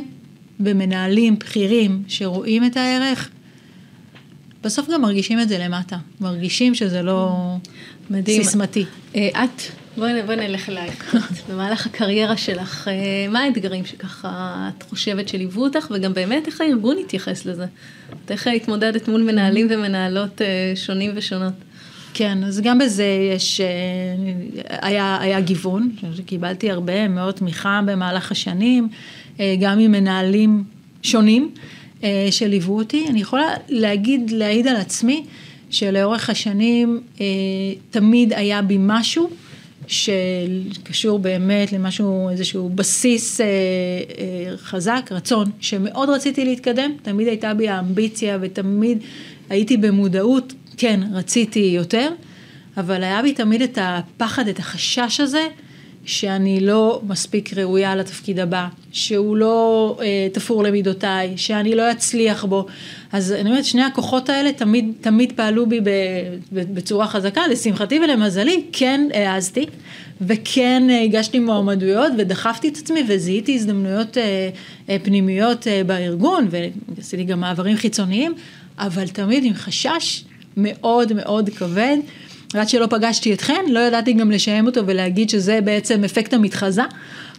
ומנהלים בכירים שרואים את הערך, בסוף גם מרגישים את זה למטה, מרגישים שזה לא מדהים. סיסמתי. אה, את, בואי, בוא נלך אלייך, במהלך הקריירה שלך, אה, מה האתגרים שככה את חושבת שליוו אותך, וגם באמת איך הארגון התייחס לזה? איך התמודדת מול מנהלים ומנהלות אה, שונים ושונות? כן, אז גם בזה יש, היה, היה גיוון, קיבלתי הרבה מאוד תמיכה במהלך השנים. אה, גם עם מנהלים שונים אה, שליוו אותי. אני יכולה להגיד, להעיד על עצמי, שלאורך השנים אה, תמיד היה בי משהו שקשור באמת למשהו, איזשהו בסיס חזק, רצון, שמאוד רציתי להתקדם, תמיד הייתה בי האמביציה ותמיד הייתי במודעות, כן, רציתי יותר, אבל היה בי תמיד את הפחד, את החשש הזה. שאני לא מספיק ראויה לתפקיד הבא, שהוא לא אה, תפור למידותיי, שאני לא אצליח בו. אז אני אומרת, שני הכוחות האלה תמיד, תמיד פעלו בי בצורה חזקה, לשמחתי ולמזלי, כן העזתי, וכן הגשתי מועמדויות ודחפתי את עצמי וזיהיתי הזדמנויות אה, אה, פנימיות אה, בארגון, ועשיתי גם מעברים חיצוניים, אבל תמיד עם חשש מאוד מאוד כבד. עד שלא פגשתי אתכן, לא ידעתי גם לשיים אותו ולהגיד שזה בעצם אפקט המתחזה.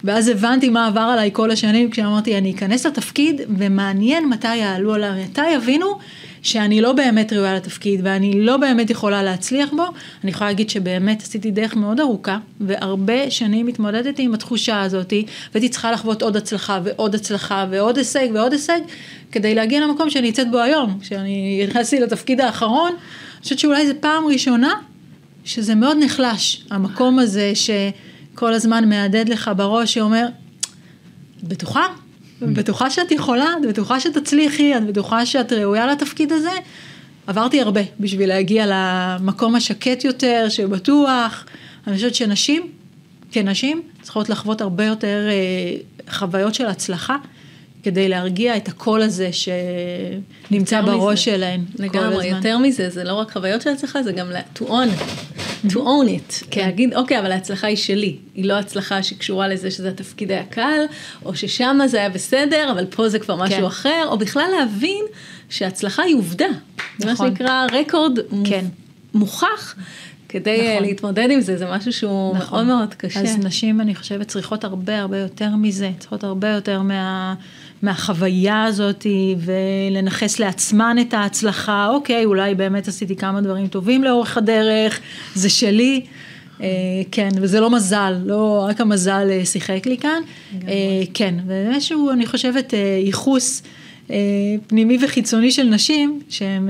ואז הבנתי מה עבר עליי כל השנים כשאמרתי, אני אכנס לתפקיד, ומעניין מתי יעלו עליי, מתי יבינו שאני לא באמת ראויה לתפקיד, ואני לא באמת יכולה להצליח בו. אני יכולה להגיד שבאמת עשיתי דרך מאוד ארוכה, והרבה שנים התמודדתי עם התחושה הזאתי, והייתי צריכה לחוות עוד הצלחה ועוד הצלחה ועוד הישג ועוד הישג, כדי להגיע למקום שאני נמצאת בו היום, כשאני נכנסתי לתפקיד האחרון. אני חושבת שאולי זו פעם ראשונה שזה מאוד נחלש, המקום הזה שכל הזמן מהדהד לך בראש שאומר, את בטוחה? את בטוחה שאת יכולה? את בטוחה שתצליחי? את בטוחה שאת ראויה לתפקיד הזה? עברתי הרבה בשביל להגיע למקום השקט יותר, שבטוח. אני חושבת שנשים, כנשים, צריכות לחוות הרבה יותר אה, חוויות של הצלחה. כדי להרגיע את הקול הזה שנמצא בראש מזה. שלהן לגמרי, יותר מזה, זה לא רק חוויות של הצלחה, זה גם to own, to own it. כן. להגיד, אוקיי, אבל ההצלחה היא שלי, היא לא הצלחה שקשורה לזה שזה התפקיד היה קל, או ששם זה היה בסדר, אבל פה זה כבר משהו כן. אחר, או בכלל להבין שההצלחה היא עובדה. נכון. מה שנקרא רקורד כן. מוכח. כדי נכון. להתמודד עם זה, זה משהו שהוא נכון. מאוד מאוד קשה. אז נשים, אני חושבת, צריכות הרבה הרבה יותר מזה, צריכות הרבה יותר מה, מהחוויה הזאת, ולנכס לעצמן את ההצלחה. אוקיי, אולי באמת עשיתי כמה דברים טובים לאורך הדרך, זה שלי. אה, כן, וזה לא מזל, לא רק המזל אה, שיחק לי כאן. אה, כן, ואיזשהו, אני חושבת, ייחוס. פנימי וחיצוני של נשים, שהן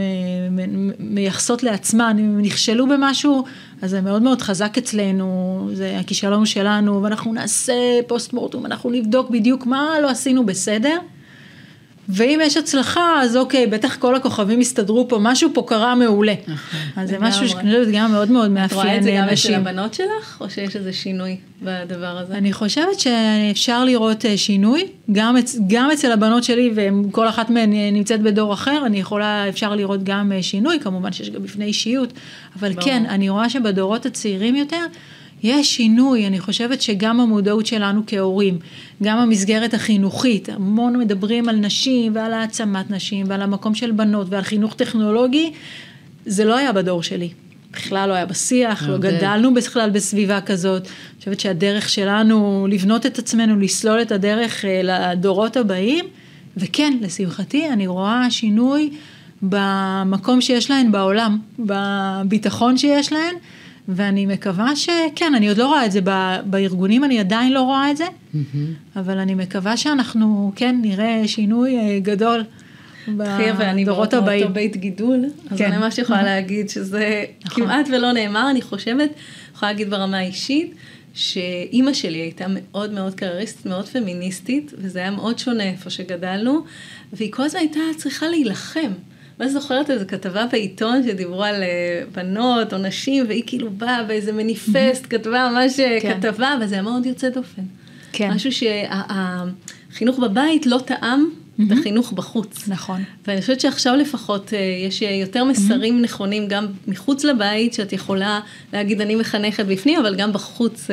מייחסות לעצמן, אם הם נכשלו במשהו, אז זה מאוד מאוד חזק אצלנו, זה הכישלון שלנו, ואנחנו נעשה פוסט מורטום, אנחנו נבדוק בדיוק מה לא עשינו בסדר. ואם יש הצלחה, אז אוקיי, בטח כל הכוכבים יסתדרו פה, משהו פה קרה מעולה. נכון. אז זה משהו שאני חושבת גם מאוד מאוד מאפיין נשים. את רואה את זה גם אצל הבנות שלך, או שיש איזה שינוי בדבר הזה? אני חושבת שאפשר לראות אה, שינוי, גם, גם אצל הבנות שלי, וכל אחת מהן אה, נמצאת בדור אחר, אני יכולה, אפשר לראות גם אה, שינוי, כמובן שיש גם בפני אישיות, אבל ברור. כן, אני רואה שבדורות הצעירים יותר, יש שינוי, אני חושבת שגם המודעות שלנו כהורים, גם המסגרת החינוכית, המון מדברים על נשים ועל העצמת נשים ועל המקום של בנות ועל חינוך טכנולוגי, זה לא היה בדור שלי. בכלל לא היה בשיח, לא גדלנו בכלל בסביבה כזאת. אני חושבת שהדרך שלנו לבנות את עצמנו, לסלול את הדרך אה, לדורות הבאים, וכן, לשמחתי, אני רואה שינוי במקום שיש להן בעולם, בביטחון שיש להן. ואני מקווה שכן, אני עוד לא רואה את זה בארגונים, אני עדיין לא רואה את זה, אבל אני מקווה שאנחנו כן נראה שינוי אה, גדול. בדורות הבאים. באותו בית גידול, אז כן. אני ממש יכולה להגיד שזה נכון. כמעט ולא נאמר, אני חושבת, יכולה להגיד ברמה האישית, שאימא שלי הייתה מאוד מאוד קרייריסטית, מאוד פמיניסטית, וזה היה מאוד שונה איפה שגדלנו, והיא כל הזמן הייתה צריכה להילחם. ואז זוכרת איזו כתבה בעיתון שדיברו על אה, בנות או נשים, והיא כאילו באה באיזה מניפסט, כתבה ממש אה, כן. כתבה, וזה היה מאוד יוצא דופן. כן. משהו שהחינוך בבית לא טעם את החינוך בחוץ. נכון. ואני חושבת שעכשיו לפחות אה, יש יותר מסרים נכונים גם מחוץ לבית, שאת יכולה להגיד אני מחנכת בפנים, אבל גם בחוץ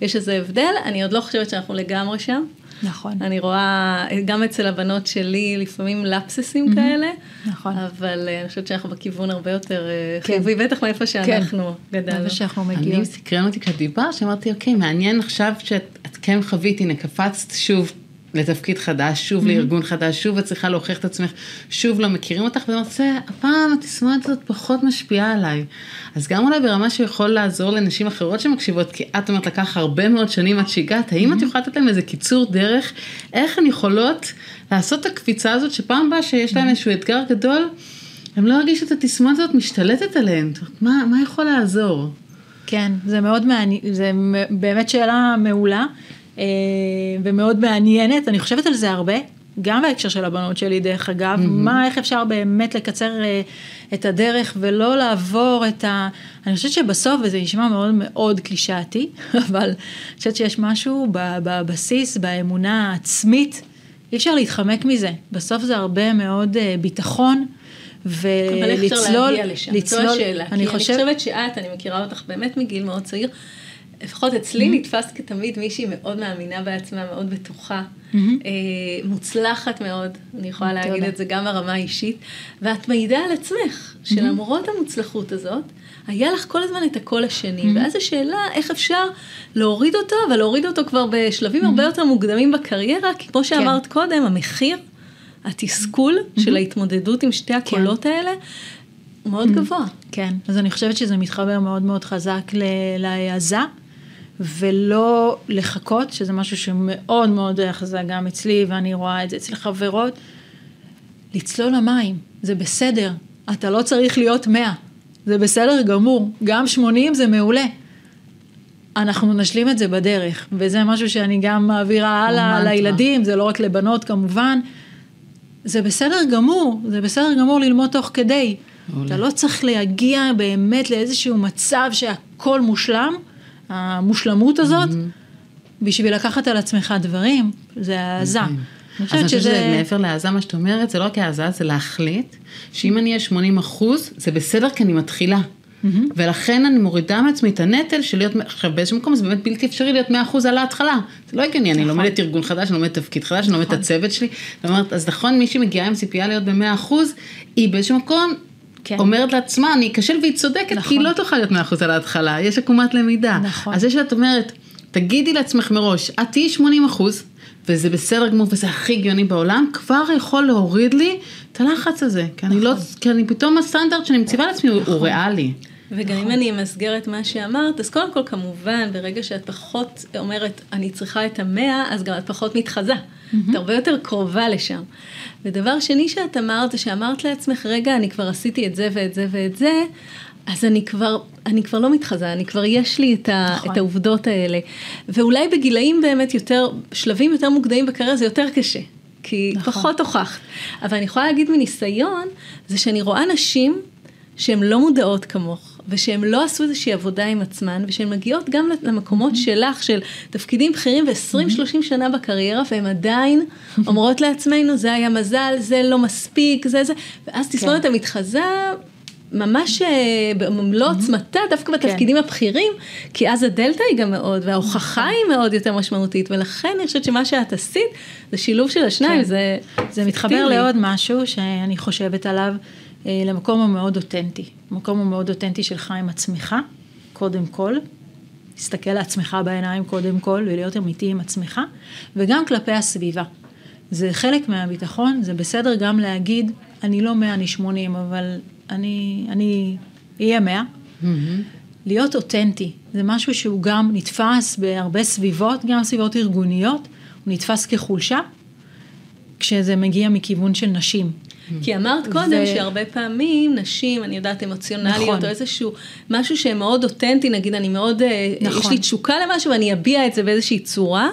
יש איזה הבדל. אני עוד לא חושבת שאנחנו לגמרי שם. נכון. אני רואה גם אצל הבנות שלי לפעמים לפססים mm-hmm. כאלה, נכון. אבל אה, אני חושבת שאנחנו בכיוון הרבה יותר אה, כן. חיובי, בטח מאיפה שאנחנו כן. גדלנו. מאיפה שאנחנו מגיעים. אני סקרן אותי כשאת דיברת, שאמרתי, אוקיי, מעניין עכשיו שאת כן חווית, הנה קפצת שוב לתפקיד חדש, שוב mm-hmm. לארגון חדש, שוב את צריכה להוכיח את עצמך, שוב לא מכירים אותך, ואני רוצה, הפעם התסמונת הזאת פחות משפיעה עליי. אז גם אולי ברמה שיכול לעזור לנשים אחרות שמקשיבות, כי את אומרת לקח הרבה מאוד שנים עד שהגעת, האם mm-hmm. את יכולה לתת להם איזה קיצור דרך, איך הן יכולות לעשות את הקפיצה הזאת, שפעם הבאה שיש להן mm-hmm. איזשהו אתגר גדול, הם לא ירגישו את התסמונת הזאת משתלטת עליהן, מה, מה יכול לעזור? כן, זה מאוד מעניין, זה באמת שאלה מעולה. אה, ומאוד מעניינת, אני חושבת על זה הרבה, גם בהקשר של הבנות שלי דרך אגב, mm-hmm. מה, איך אפשר באמת לקצר אה, את הדרך ולא לעבור את ה... אני חושבת שבסוף, וזה נשמע מאוד מאוד קלישאתי, אבל אני חושבת שיש משהו בבסיס, באמונה העצמית, אי אפשר להתחמק מזה. בסוף זה הרבה מאוד אה, ביטחון. ולצלול, אבל איך אפשר להגיע לשם? לצלול, זו השאלה. אני, כי חושב... אני חושבת שאת, אני מכירה אותך באמת מגיל מאוד צעיר, לפחות אצלי mm-hmm. נתפס כתמיד מישהי מאוד מאמינה בעצמה, מאוד בטוחה, mm-hmm. אה, מוצלחת מאוד, אני יכולה להגיד את זה גם ברמה האישית, ואת מעידה על עצמך, שלמרות mm-hmm. המוצלחות הזאת, היה לך כל הזמן את הקול השני, mm-hmm. ואז השאלה איך אפשר להוריד אותו, אבל להוריד אותו כבר בשלבים mm-hmm. הרבה יותר מוקדמים בקריירה, כי כמו שאמרת כן. קודם, המחיר, התסכול mm-hmm. של ההתמודדות עם שתי הקולות כן. האלה, מאוד mm-hmm. גבוה. כן, אז אני חושבת שזה מתחבר מאוד מאוד חזק להעזה. ולא לחכות, שזה משהו שמאוד מאוד חזק גם אצלי, ואני רואה את זה אצל חברות, לצלול למים, זה בסדר, אתה לא צריך להיות מאה, זה בסדר גמור, גם שמונים זה מעולה. אנחנו נשלים את זה בדרך, וזה משהו שאני גם מעבירה הלאה לילדים, זה לא רק לבנות כמובן. זה בסדר גמור, זה בסדר גמור ללמוד תוך כדי. מעולה. אתה לא צריך להגיע באמת לאיזשהו מצב שהכל מושלם, המושלמות הזאת, mm-hmm. בשביל לקחת על עצמך דברים, זה העזה. אני חושבת שזה... מעבר להעזה, מה שאת אומרת, זה לא רק העזה, זה להחליט שאם אני אהיה 80 אחוז, זה בסדר כי אני מתחילה. Mm-hmm. ולכן אני מורידה מעצמי את הנטל של להיות, עכשיו באיזשהו מקום זה באמת בלתי אפשרי להיות 100% על ההתחלה. זה לא הגיוני, אני נכון. לומדת ארגון חדש, אני לומדת תפקיד חדש, אני לומדת את נכון. הצוות שלי. זאת אומרת, אז נכון, מי שמגיעה עם ציפייה להיות ב-100%, היא באיזשהו מקום כן. אומרת לעצמה, אני אכשל והיא צודקת, נכון. כי היא לא תוכל להיות מאה אחוז על ההתחלה, יש עקומת למידה. נכון. אז זה שאת אומרת, תגידי לעצמך מראש, את תהיי 80 אחוז, וזה בסדר גמור וזה הכי הגיוני בעולם, כבר יכול להוריד לי את הלחץ הזה. כי אני לא, כי אני פתאום הסטנדרט שאני מציבה לעצמי הוא- הוא ריאלי. וגם אם אני אמסגר את מה שאמרת, אז קודם כל כמובן, ברגע שאת פחות אומרת, אני צריכה את המאה, אז גם את פחות מתחזה. את הרבה יותר קרובה לשם. ודבר שני שאת אמרת, שאמרת לעצמך, רגע, אני כבר עשיתי את זה ואת זה ואת זה, אז אני כבר, אני כבר לא מתחזה, אני כבר יש לי את, ה, נכון. את העובדות האלה. ואולי בגילאים באמת יותר, שלבים יותר מוקדמים בקריירה זה יותר קשה. כי נכון. פחות הוכחת. אבל אני יכולה להגיד מניסיון, זה שאני רואה נשים שהן לא מודעות כמוך, ושהן לא עשו איזושהי עבודה עם עצמן, ושהן מגיעות גם למקומות שלך, של תפקידים בכירים ו-20-30 שנה בקריירה, והן עדיין אומרות לעצמנו, זה היה מזל, זה לא מספיק, זה זה, ואז תסמונת המתחזה. ממש אה, במלוא עוצמתה, דווקא בתפקידים הבכירים, כי אז הדלתא היא גם מאוד, וההוכחה היא מאוד יותר משמעותית, ולכן אני חושבת שמה שאת עשית, זה שילוב של השניים, כן. זה... זה מתחבר. לעוד משהו שאני חושבת עליו, למקום המאוד אותנטי. המקום המאוד אותנטי שלך עם עצמך, קודם כל. להסתכל לעצמך בעיניים קודם כל, ולהיות אמיתי עם עצמך, וגם כלפי הסביבה. זה חלק מהביטחון, זה בסדר גם להגיד, אני לא 100, אני 80, אבל אני, אני אהיה 100. להיות אותנטי, זה משהו שהוא גם נתפס בהרבה סביבות, גם סביבות ארגוניות, הוא נתפס כחולשה, כשזה מגיע מכיוון של נשים. כי אמרת קודם ו- שהרבה פעמים נשים, אני יודעת, אמוציונליות, נכון. או איזשהו משהו שהן מאוד אותנטי, נגיד אני מאוד, אה, נכון. יש לי תשוקה למשהו ואני אביע את זה באיזושהי צורה,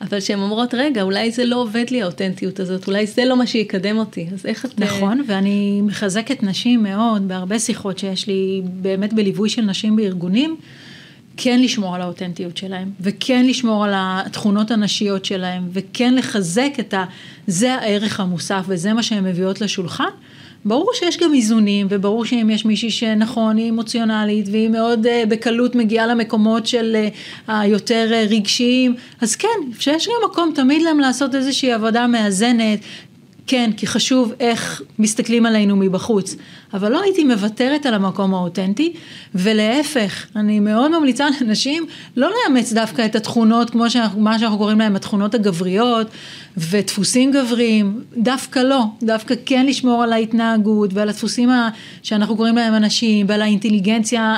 אבל שהן אומרות, רגע, אולי זה לא עובד לי האותנטיות הזאת, אולי זה לא מה שיקדם אותי, אז איך את... אה, נכון, ואני מחזקת נשים מאוד, בהרבה שיחות שיש לי באמת בליווי של נשים בארגונים, כן לשמור על האותנטיות שלהם, וכן לשמור על התכונות הנשיות שלהם, וכן לחזק את ה... זה הערך המוסף וזה מה שהן מביאות לשולחן. ברור שיש גם איזונים, וברור שאם יש מישהי שנכון, היא אמוציונלית, והיא מאוד uh, בקלות מגיעה למקומות של uh, היותר uh, רגשיים, אז כן, שיש גם מקום תמיד להם לעשות איזושהי עבודה מאזנת, כן, כי חשוב איך מסתכלים עלינו מבחוץ, אבל לא הייתי מוותרת על המקום האותנטי, ולהפך, אני מאוד ממליצה לאנשים לא לאמץ דווקא את התכונות, כמו שאנחנו, מה שאנחנו קוראים להם התכונות הגבריות, ודפוסים גבריים, דווקא לא, דווקא כן לשמור על ההתנהגות ועל הדפוסים ה, שאנחנו קוראים להם אנשים, ועל האינטליגנציה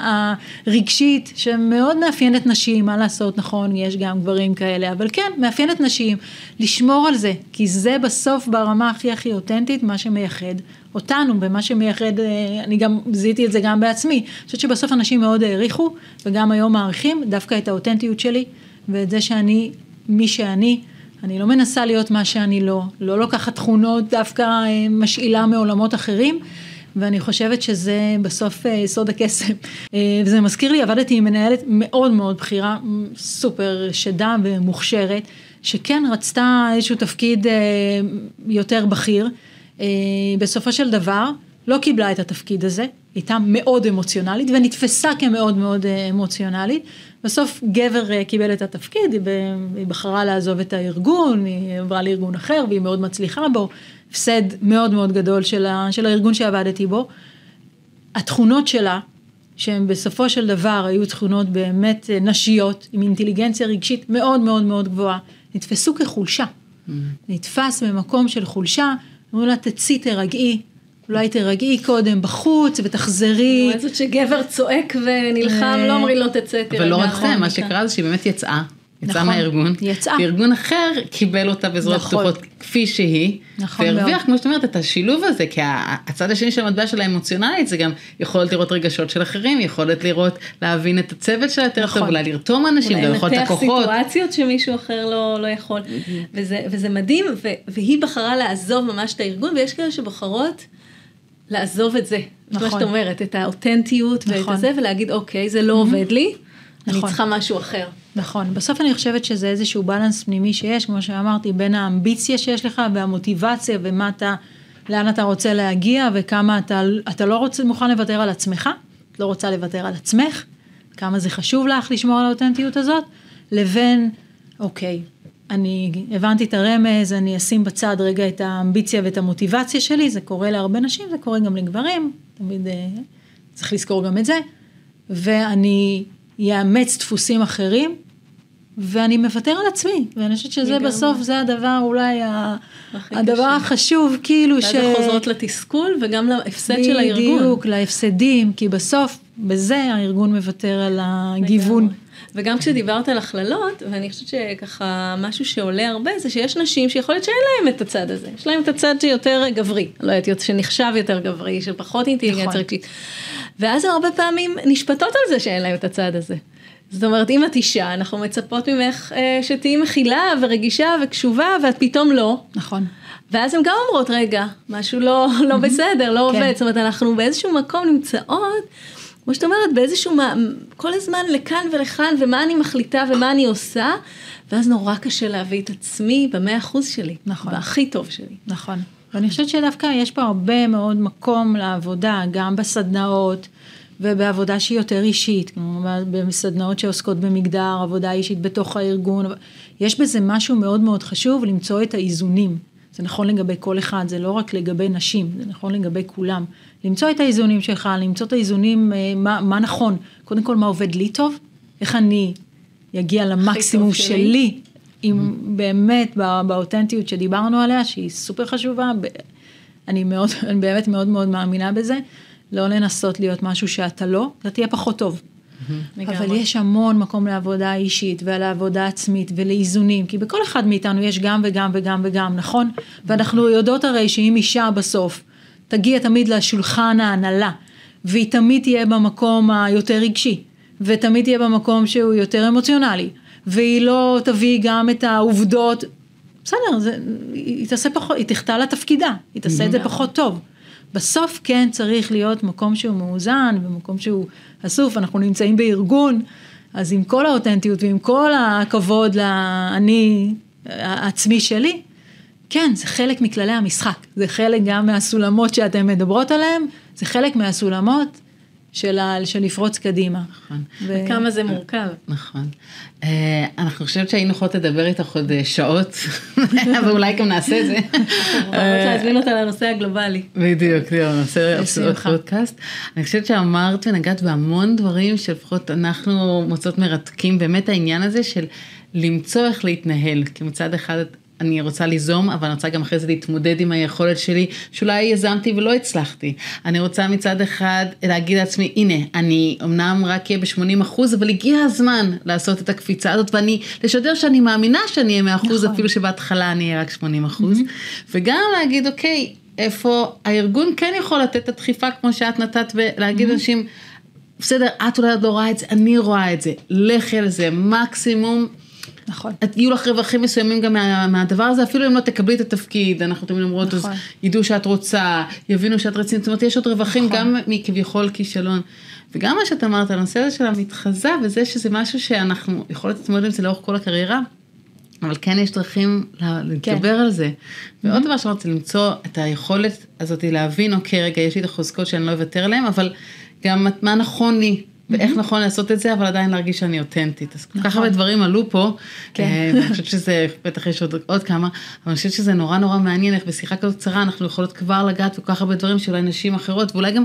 הרגשית, שמאוד מאפיינת נשים, מה לעשות, נכון, יש גם גברים כאלה, אבל כן, מאפיינת נשים, לשמור על זה, כי זה בסוף ברמה הכי הכי אותנטית, מה שמייחד אותנו, במה שמייחד, אה, אני גם זיהיתי את זה גם בעצמי, אני חושבת שבסוף אנשים מאוד העריכו, וגם היום מעריכים דווקא את האותנטיות שלי, ואת זה שאני, מי שאני, אני לא מנסה להיות מה שאני לא, לא לוקחת תכונות דווקא אה, משאילה מעולמות אחרים, ואני חושבת שזה בסוף אה, סוד הקסם. וזה מזכיר לי, עבדתי עם מנהלת מאוד מאוד בכירה, סופר שדה ומוכשרת, שכן רצתה איזשהו תפקיד יותר בכיר. אה, בסופו של דבר, לא קיבלה את התפקיד הזה, הייתה מאוד אמוציונלית ונתפסה כמאוד מאוד אה, אמוציונלית. בסוף גבר אה, קיבל את התפקיד, היא בחרה לעזוב את הארגון, היא עברה לארגון אחר והיא מאוד מצליחה בו, הפסד מאוד מאוד גדול של, ה, של הארגון שעבדתי בו. התכונות שלה, שהן בסופו של דבר היו תכונות באמת נשיות, עם אינטליגנציה רגשית מאוד מאוד מאוד גבוהה, נתפסו כחולשה. נתפס במקום של חולשה, אמרו לה תצאי תרגעי, אולי תרגעי קודם בחוץ ותחזרי. אני זאת שגבר צועק ונלחם, אה, לא אומרים לו תצא, תירגע. אבל לא רק זה, נכון, מה נכון. שקרה זה שהיא באמת יצאה. יצאה נכון, מהארגון, יצאה. וארגון אחר קיבל אותה בזרועות נכון. פתוחות כפי שהיא, נכון והרוויח. כמו שאת אומרת את השילוב הזה, כי הצד השני של המטבע שלה אמוציונלית זה גם יכולת לראות רגשות של אחרים, יכולת לראות, להבין את הצוות שלה יותר נכון. טוב, אולי לרתום אנשים, אולי לנתח לקוחות. סיטואציות שמישהו אחר לא, לא יכול. וזה, וזה מדהים, ו, והיא בחרה לעזוב ממש את הארגון, ויש כאלה שבוחרות לעזוב את זה. נכון. מה. שאת אומרת, את האותנטיות ואת נכון. הזה, ולהגיד, אוקיי, זה לא עובד לי, אני נכון. צריכה משהו אחר. נכון, בסוף אני חושבת שזה איזשהו בלנס פנימי שיש, כמו שאמרתי, בין האמביציה שיש לך והמוטיבציה ומה אתה, לאן אתה רוצה להגיע וכמה אתה, אתה לא רוצה, מוכן לוותר על עצמך, את לא רוצה לוותר על עצמך, כמה זה חשוב לך לשמור על האותנטיות הזאת, לבין, אוקיי, אני הבנתי את הרמז, אני אשים בצד רגע את האמביציה ואת המוטיבציה שלי, זה קורה להרבה נשים, זה קורה גם לגברים, תמיד אה, צריך לזכור גם את זה, ואני אאמץ דפוסים אחרים, ואני מוותר על עצמי, ואני חושבת שזה לגמרי. בסוף, זה הדבר אולי ה- הדבר קשה. החשוב, כאילו ש... ואז חוזרות לתסכול וגם להפסד של הארגון. בדיוק, להפסדים, כי בסוף, בזה הארגון מוותר על הגיוון. לגמרי. וגם כשדיברת על הכללות, ואני חושבת שככה משהו שעולה הרבה, זה שיש נשים שיכול להיות שאין להם את הצד הזה, יש להם את הצד שיותר גברי, לא יודעת, שנחשב יותר גברי, של פחות אינטליגנציה נכון. ואז הן הרבה פעמים נשפטות על זה שאין להם את הצד הזה. זאת אומרת, אם את אישה, אנחנו מצפות ממך אה, שתהיי מכילה ורגישה וקשובה, ואת פתאום לא. נכון. ואז הן גם אומרות, רגע, משהו לא, לא בסדר, לא כן. עובד. זאת אומרת, אנחנו באיזשהו מקום נמצאות, כמו שאת אומרת, באיזשהו, מה- כל הזמן לכאן ולכאן, ומה אני מחליטה ומה אני עושה, ואז נורא קשה להביא את עצמי במאה אחוז שלי. נכון. בהכי טוב שלי. נכון. ואני חושבת שדווקא יש פה הרבה מאוד מקום לעבודה, גם בסדנאות ובעבודה שהיא יותר אישית, כלומר בסדנאות שעוסקות במגדר, עבודה אישית בתוך הארגון, יש בזה משהו מאוד מאוד חשוב, למצוא את האיזונים. זה נכון לגבי כל אחד, זה לא רק לגבי נשים, זה נכון לגבי כולם. למצוא את האיזונים שלך, למצוא את האיזונים, אה, מה, מה נכון. קודם כל, מה עובד לי טוב, איך אני אגיע למקסימום שלי. שלי, עם באמת בא- באותנטיות שדיברנו עליה, שהיא סופר חשובה, ב- אני מאוד, אני באמת מאוד מאוד מאמינה בזה, לא לנסות להיות משהו שאתה לא, אתה תהיה פחות טוב. אבל. יש המון מקום לעבודה אישית ולעבודה עצמית ולאיזונים, כי בכל אחד מאיתנו יש גם וגם וגם וגם, נכון? ואנחנו יודעות הרי שאם אישה בסוף תגיע תמיד לשולחן ההנהלה, והיא תמיד תהיה במקום היותר רגשי, ותמיד תהיה במקום שהוא יותר אמוציונלי, והיא לא תביא גם את העובדות, בסדר, זה, היא תעשה פחות, היא תחטא לתפקידה, היא תעשה את זה פחות טוב. בסוף כן צריך להיות מקום שהוא מאוזן ומקום שהוא אסוף, אנחנו נמצאים בארגון, אז עם כל האותנטיות ועם כל הכבוד לאני העצמי שלי, כן, זה חלק מכללי המשחק, זה חלק גם מהסולמות שאתן מדברות עליהן, זה חלק מהסולמות של, ה, של לפרוץ קדימה. נכון. ו- כמה זה מורכב. נכון. אה, אנחנו חושבת שהיינו יכולות לדבר איתך עוד אה, שעות, ואולי גם נעשה את זה. אנחנו רוצות להזמין אותה לנושא הגלובלי. בדיוק, זהו, עוד בשמחה. פודקאסט. אני חושבת שאמרת ונגעת בהמון דברים שלפחות אנחנו מוצאות מרתקים, באמת העניין הזה של למצוא איך להתנהל, כי מצד אחד אני רוצה ליזום, אבל אני רוצה גם אחרי זה להתמודד עם היכולת שלי, שאולי יזמתי ולא הצלחתי. אני רוצה מצד אחד להגיד לעצמי, הנה, אני אמנם רק אהיה ב-80 אחוז, אבל הגיע הזמן לעשות את הקפיצה הזאת, ואני, לשדר שאני מאמינה שאני אהיה 100 אחוז, נכון. אפילו שבהתחלה אני אהיה רק 80 אחוז. וגם להגיד, אוקיי, איפה הארגון כן יכול לתת את הדחיפה כמו שאת נתת, ולהגיד לאנשים, בסדר, את אולי עוד לא רואה את זה, אני רואה את זה, לכי על זה, מקסימום. נכון. את- יהיו לך רווחים מסוימים גם מה, מהדבר הזה, אפילו אם לא תקבלי את התפקיד, אנחנו תמיד אומרות, נכון. אז ידעו שאת רוצה, יבינו שאת רצינית, זאת אומרת, יש עוד רווחים נכון. גם מכביכול כישלון. וגם מה שאת אמרת, הנושא הזה של המתחזה, וזה שזה משהו שאנחנו יכולות להתמודד עם זה לאורך כל הקריירה, אבל כן יש דרכים לה- להתגבר על זה. ועוד דבר שאמרתי, למצוא את היכולת הזאת להבין, אוקיי, רגע, יש לי את החוזקות שאני לא אוותר עליהן, אבל גם מה נכון לי. ואיך נכון לעשות את זה, אבל עדיין להרגיש שאני אותנטית. אז כל כך הרבה דברים עלו פה, כן. אה, ואני חושבת שזה, בטח יש עוד, עוד כמה, אבל אני חושבת שזה נורא נורא מעניין איך בשיחה כזאת קצרה אנחנו יכולות כבר לגעת בכל כך הרבה דברים שאולי נשים אחרות, ואולי גם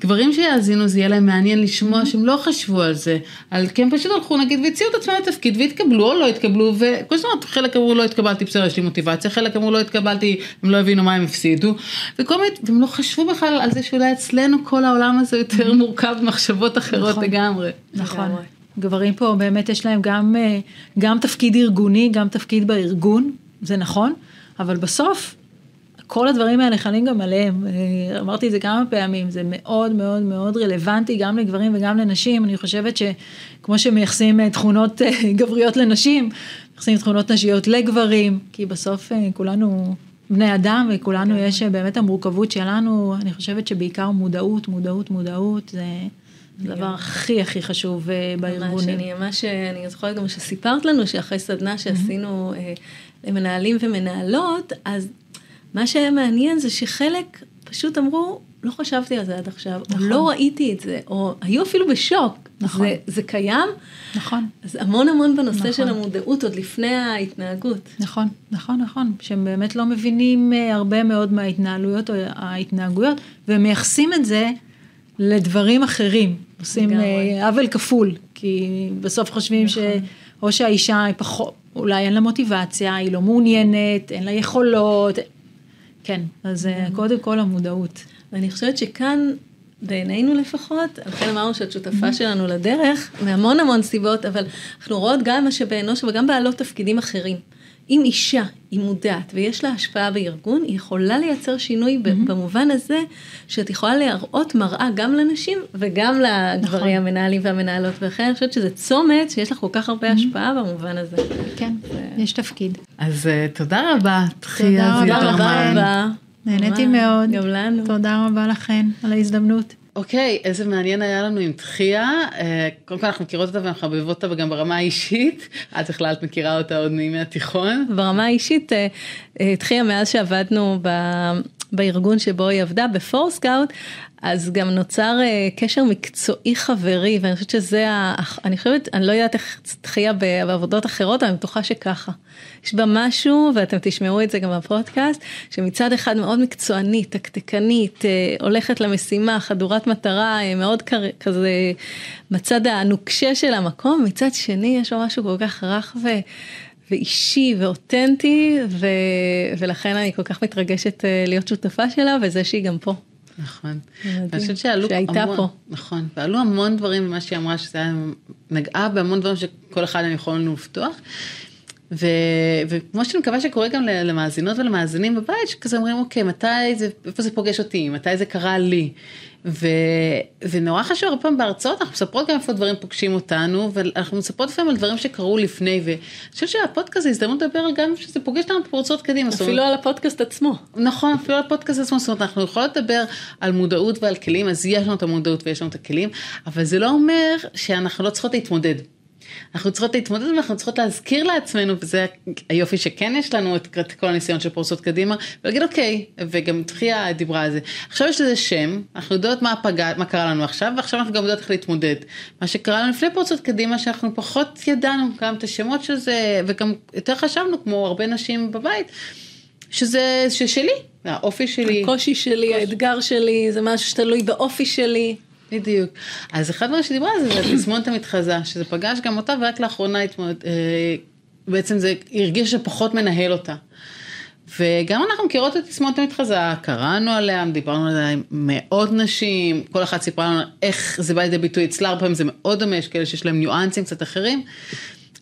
גברים שיאזינו, זה יהיה להם מעניין לשמוע שהם לא חשבו על זה, על כי הם פשוט הלכו נגיד והציעו את עצמם לתפקיד והתקבלו או לא התקבלו, וכמו שאמרת, חלק אמרו לא התקבלתי, בסדר, יש לי מוטיבציה, חלק אמרו לא התקבלתי, הם לא הבינו מה הם הפסידו, וכל מיני, והם לא חשבו בכלל על זה שאולי אצלנו כל העולם הזה יותר מורכב במחשבות אחרות נכון. לגמרי. נכון. גברים פה באמת יש להם גם, אה, גם תפקיד ארגוני, גם תפקיד בארגון, זה נכון, אבל בסוף כל הדברים האלה חלים גם עליהם. אה, אמרתי את זה כמה פעמים, זה מאוד מאוד מאוד רלוונטי גם לגברים וגם לנשים. אני חושבת שכמו שמייחסים אה, תכונות גבריות לנשים, מייחסים תכונות נשיות לגברים, כי בסוף כולנו בני אדם וכולנו יש באמת המורכבות שלנו, אני חושבת שבעיקר מודעות, מודעות, מודעות, זה הדבר הכי הכי חשוב אה, ממש, בארגונים. אני ממש, אני זוכרת גם שסיפרת לנו שאחרי סדנה שעשינו אה, למנהלים ומנהלות, אז מה שהיה מעניין זה שחלק פשוט אמרו, לא חשבתי על זה עד עכשיו, נכון. לא ראיתי את זה, או היו אפילו בשוק. נכון. זה, זה קיים, נכון. אז המון המון בנושא נכון. של המודעות עוד לפני ההתנהגות. נכון, נכון, נכון, שהם באמת לא מבינים אה, הרבה מאוד מההתנהלויות או ההתנהגויות, והם מייחסים את זה לדברים אחרים, עושים. אה, עוול כפול, כי בסוף חושבים שאו שהאישה היא פחות, אולי אין לה מוטיבציה, היא לא מעוניינת, אין לה יכולות, כן, אז אה, קודם כל המודעות. ואני חושבת שכאן, בעינינו לפחות, לכן אמרנו שאת שותפה שלנו לדרך, מהמון המון סיבות, אבל אנחנו רואות גם משאבי אנוש וגם בעלות תפקידים אחרים. אם אישה היא מודעת ויש לה השפעה בארגון, היא יכולה לייצר שינוי mm-hmm. במובן הזה שאת יכולה להראות מראה גם לנשים וגם לגברים נכון. המנהלים והמנהלות, ולכן אני חושבת שזה צומת שיש לך כל כך הרבה mm-hmm. השפעה במובן הזה. כן, יש תפקיד. אז uh, תודה רבה, תחייה תודה תודה רבה רבה. נהניתי מאוד. גם לנו. תודה רבה לכן על ההזדמנות. אוקיי, איזה מעניין היה לנו עם תחייה. אה, קודם כל אנחנו מכירות אותה ומחבבות אותה גם ברמה האישית. את בכלל את מכירה אותה עוד מימי התיכון. ברמה האישית, אה, אה, תחייה מאז שעבדנו ב- בארגון שבו היא עבדה, בפורסקאוט, אז גם נוצר קשר מקצועי חברי, ואני חושבת שזה, ה- אני חושבת, אני לא יודעת איך תחייה בעבודות אחרות, אבל אני בטוחה שככה. יש בה משהו, ואתם תשמעו את זה גם בפודקאסט, שמצד אחד מאוד מקצוענית, תקתקנית, הולכת למשימה, חדורת מטרה, מאוד כזה, בצד הנוקשה של המקום, מצד שני יש בה משהו כל כך רך ו... ואישי ואותנטי, ו... ולכן אני כל כך מתרגשת להיות שותפה שלה, וזה שהיא גם פה. נכון. אני חושבת שעלו שהייתה המון, פה. נכון, ועלו המון דברים במה שהיא אמרה, שזה היה, נגעה בהמון דברים שכל אחד הם יכולנו לפתוח. ו, וכמו שאני מקווה שקורה גם למאזינות ולמאזינים בבית, שכזה אומרים, אוקיי, מתי זה, איפה זה פוגש אותי, מתי זה קרה לי. ו, ונורא חשוב, הרבה פעמים בהרצאות אנחנו מספרות גם איפה דברים פוגשים אותנו, ואנחנו מספרות לפעמים על דברים שקרו לפני, ואני חושבת שהפודקאסט זה הזדמנות לדבר על גם שזה פוגש אותנו בפרצות קדימה. אפילו אומרת, על הפודקאסט עצמו. נכון, אפילו על הפודקאסט עצמו, זאת אומרת, אנחנו יכולות לדבר על מודעות ועל כלים, אז יש לנו את המודעות ויש לנו את הכלים, אבל זה לא אומר שאנחנו לא צריכות להתמודד. אנחנו צריכות להתמודד ואנחנו צריכות להזכיר לעצמנו, וזה היופי שכן יש לנו את כל הניסיון של פורסות קדימה, ולהגיד אוקיי, וגם תחייה דיברה על זה. עכשיו יש לזה שם, אנחנו יודעות מה, הפגע, מה קרה לנו עכשיו, ועכשיו אנחנו גם יודעות איך להתמודד. מה שקרה לנו לפני פורסות קדימה, שאנחנו פחות ידענו גם את השמות של זה, וגם יותר חשבנו, כמו הרבה נשים בבית, שזה שלי, האופי שלי. הקושי שלי, קוש... האתגר שלי, זה משהו שתלוי באופי שלי. בדיוק. אז אחד הדברים שדיברה על זה זה התסמונת המתחזה, שזה פגש גם אותה ורק לאחרונה התמוד, אה, בעצם זה הרגיש שפחות מנהל אותה. וגם אנחנו מכירות את תסמונת המתחזה, קראנו עליה, דיברנו עליה עם מאות נשים, כל אחת סיפרה לנו איך זה בא לידי ביטוי אצלה, הרבה פעמים זה מאוד דומה, יש כאלה שיש להם ניואנסים קצת אחרים.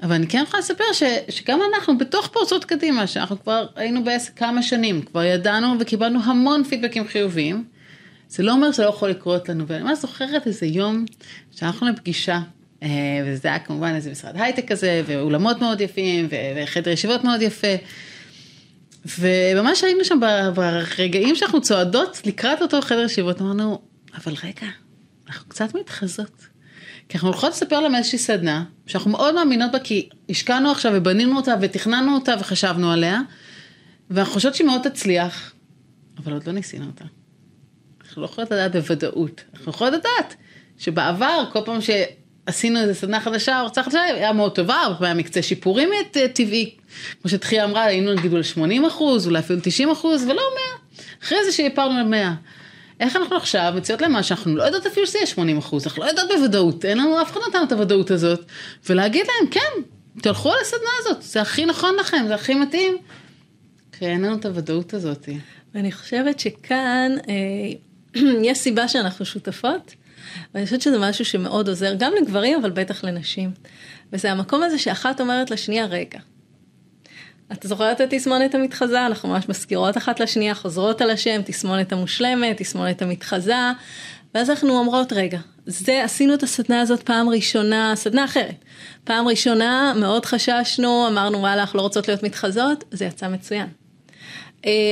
אבל אני כן יכולה לספר ש, שגם אנחנו בתוך פורצות קדימה, שאנחנו כבר היינו בעסק כמה שנים, כבר ידענו וקיבלנו המון פידבקים חיוביים. זה לא אומר שלא יכול לקרות לנו, ואני ממש זוכרת איזה יום שהלכנו לפגישה, אה, וזה היה כמובן איזה משרד הייטק כזה, ואולמות מאוד יפים, וחדר ישיבות מאוד יפה. וממש היינו שם ברגעים שאנחנו צועדות לקראת אותו חדר ישיבות, אמרנו, אבל רגע, אנחנו קצת מתחזות. כי אנחנו הולכות לספר להם איזושהי סדנה, שאנחנו מאוד מאמינות בה, כי השקענו עכשיו ובנינו אותה ותכננו אותה וחשבנו עליה, ואנחנו חושבות שהיא מאוד תצליח, אבל עוד לא ניסינו אותה. אנחנו לא יכולות לדעת בוודאות, אנחנו יכולות לדעת שבעבר, כל פעם שעשינו איזה סדנה חדשה, הרצאה חדשה, היה מאוד טובה, הרבה פעמים מקצה שיפורים טבעי, כמו שתחייה אמרה, היינו נגיד על 80 אחוז, אולי אפילו 90 אחוז, ולא 100. אחרי זה שיפרנו ל-100. איך אנחנו עכשיו מציעות להם מה שאנחנו לא יודעות אפילו שזה יהיה 80 אחוז, אנחנו לא יודעות בוודאות, אין לנו, אף אחד נתן את הוודאות הזאת, ולהגיד להם, כן, תלכו על הסדנה הזאת, זה הכי נכון לכם, זה הכי מתאים. כי אין לנו את הוודאות הזאת. ואני חושבת שכאן אה, יש סיבה שאנחנו שותפות, ואני חושבת שזה משהו שמאוד עוזר, גם לגברים, אבל בטח לנשים. וזה המקום הזה שאחת אומרת לשנייה, רגע, את זוכרת את תסמונת המתחזה? אנחנו ממש מזכירות אחת לשנייה, חוזרות על השם, תסמונת המושלמת, תסמונת המתחזה, ואז אנחנו אומרות, רגע, זה, עשינו את הסדנה הזאת פעם ראשונה, סדנה אחרת. פעם ראשונה מאוד חששנו, אמרנו, וואלה, אנחנו לא רוצות להיות מתחזות, זה יצא מצוין.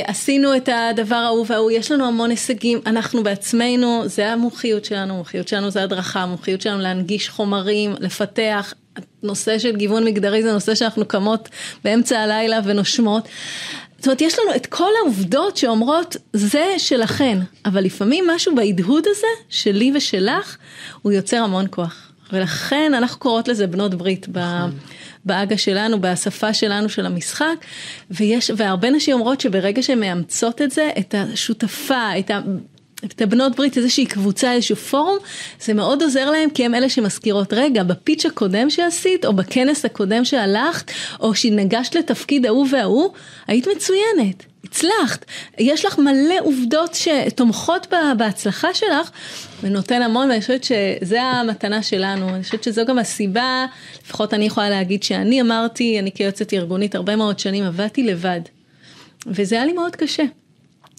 עשינו את הדבר ההוא וההוא, יש לנו המון הישגים, אנחנו בעצמנו, זה המומחיות שלנו, המומחיות שלנו זה הדרכה, המומחיות שלנו להנגיש חומרים, לפתח, נושא של גיוון מגדרי זה נושא שאנחנו קמות באמצע הלילה ונושמות. זאת אומרת, יש לנו את כל העובדות שאומרות, זה שלכן, אבל לפעמים משהו בהדהוד הזה, שלי ושלך, הוא יוצר המון כוח. ולכן אנחנו קוראות לזה בנות ברית באגה שלנו, בשפה שלנו של המשחק, ויש, והרבה נשים אומרות שברגע שהן מאמצות את זה, את השותפה, את ה... את הבנות ברית, איזושהי קבוצה, איזשהו פורום, זה מאוד עוזר להם כי הם אלה שמזכירות, רגע, בפיץ' הקודם שעשית, או בכנס הקודם שהלכת, או שנגשת לתפקיד ההוא וההוא, היית מצוינת. הצלחת, יש לך מלא עובדות שתומכות בהצלחה שלך ונותן המון ואני חושבת שזה המתנה שלנו, אני חושבת שזו גם הסיבה, לפחות אני יכולה להגיד שאני אמרתי, אני כיועצת ארגונית הרבה מאוד שנים עבדתי לבד וזה היה לי מאוד קשה.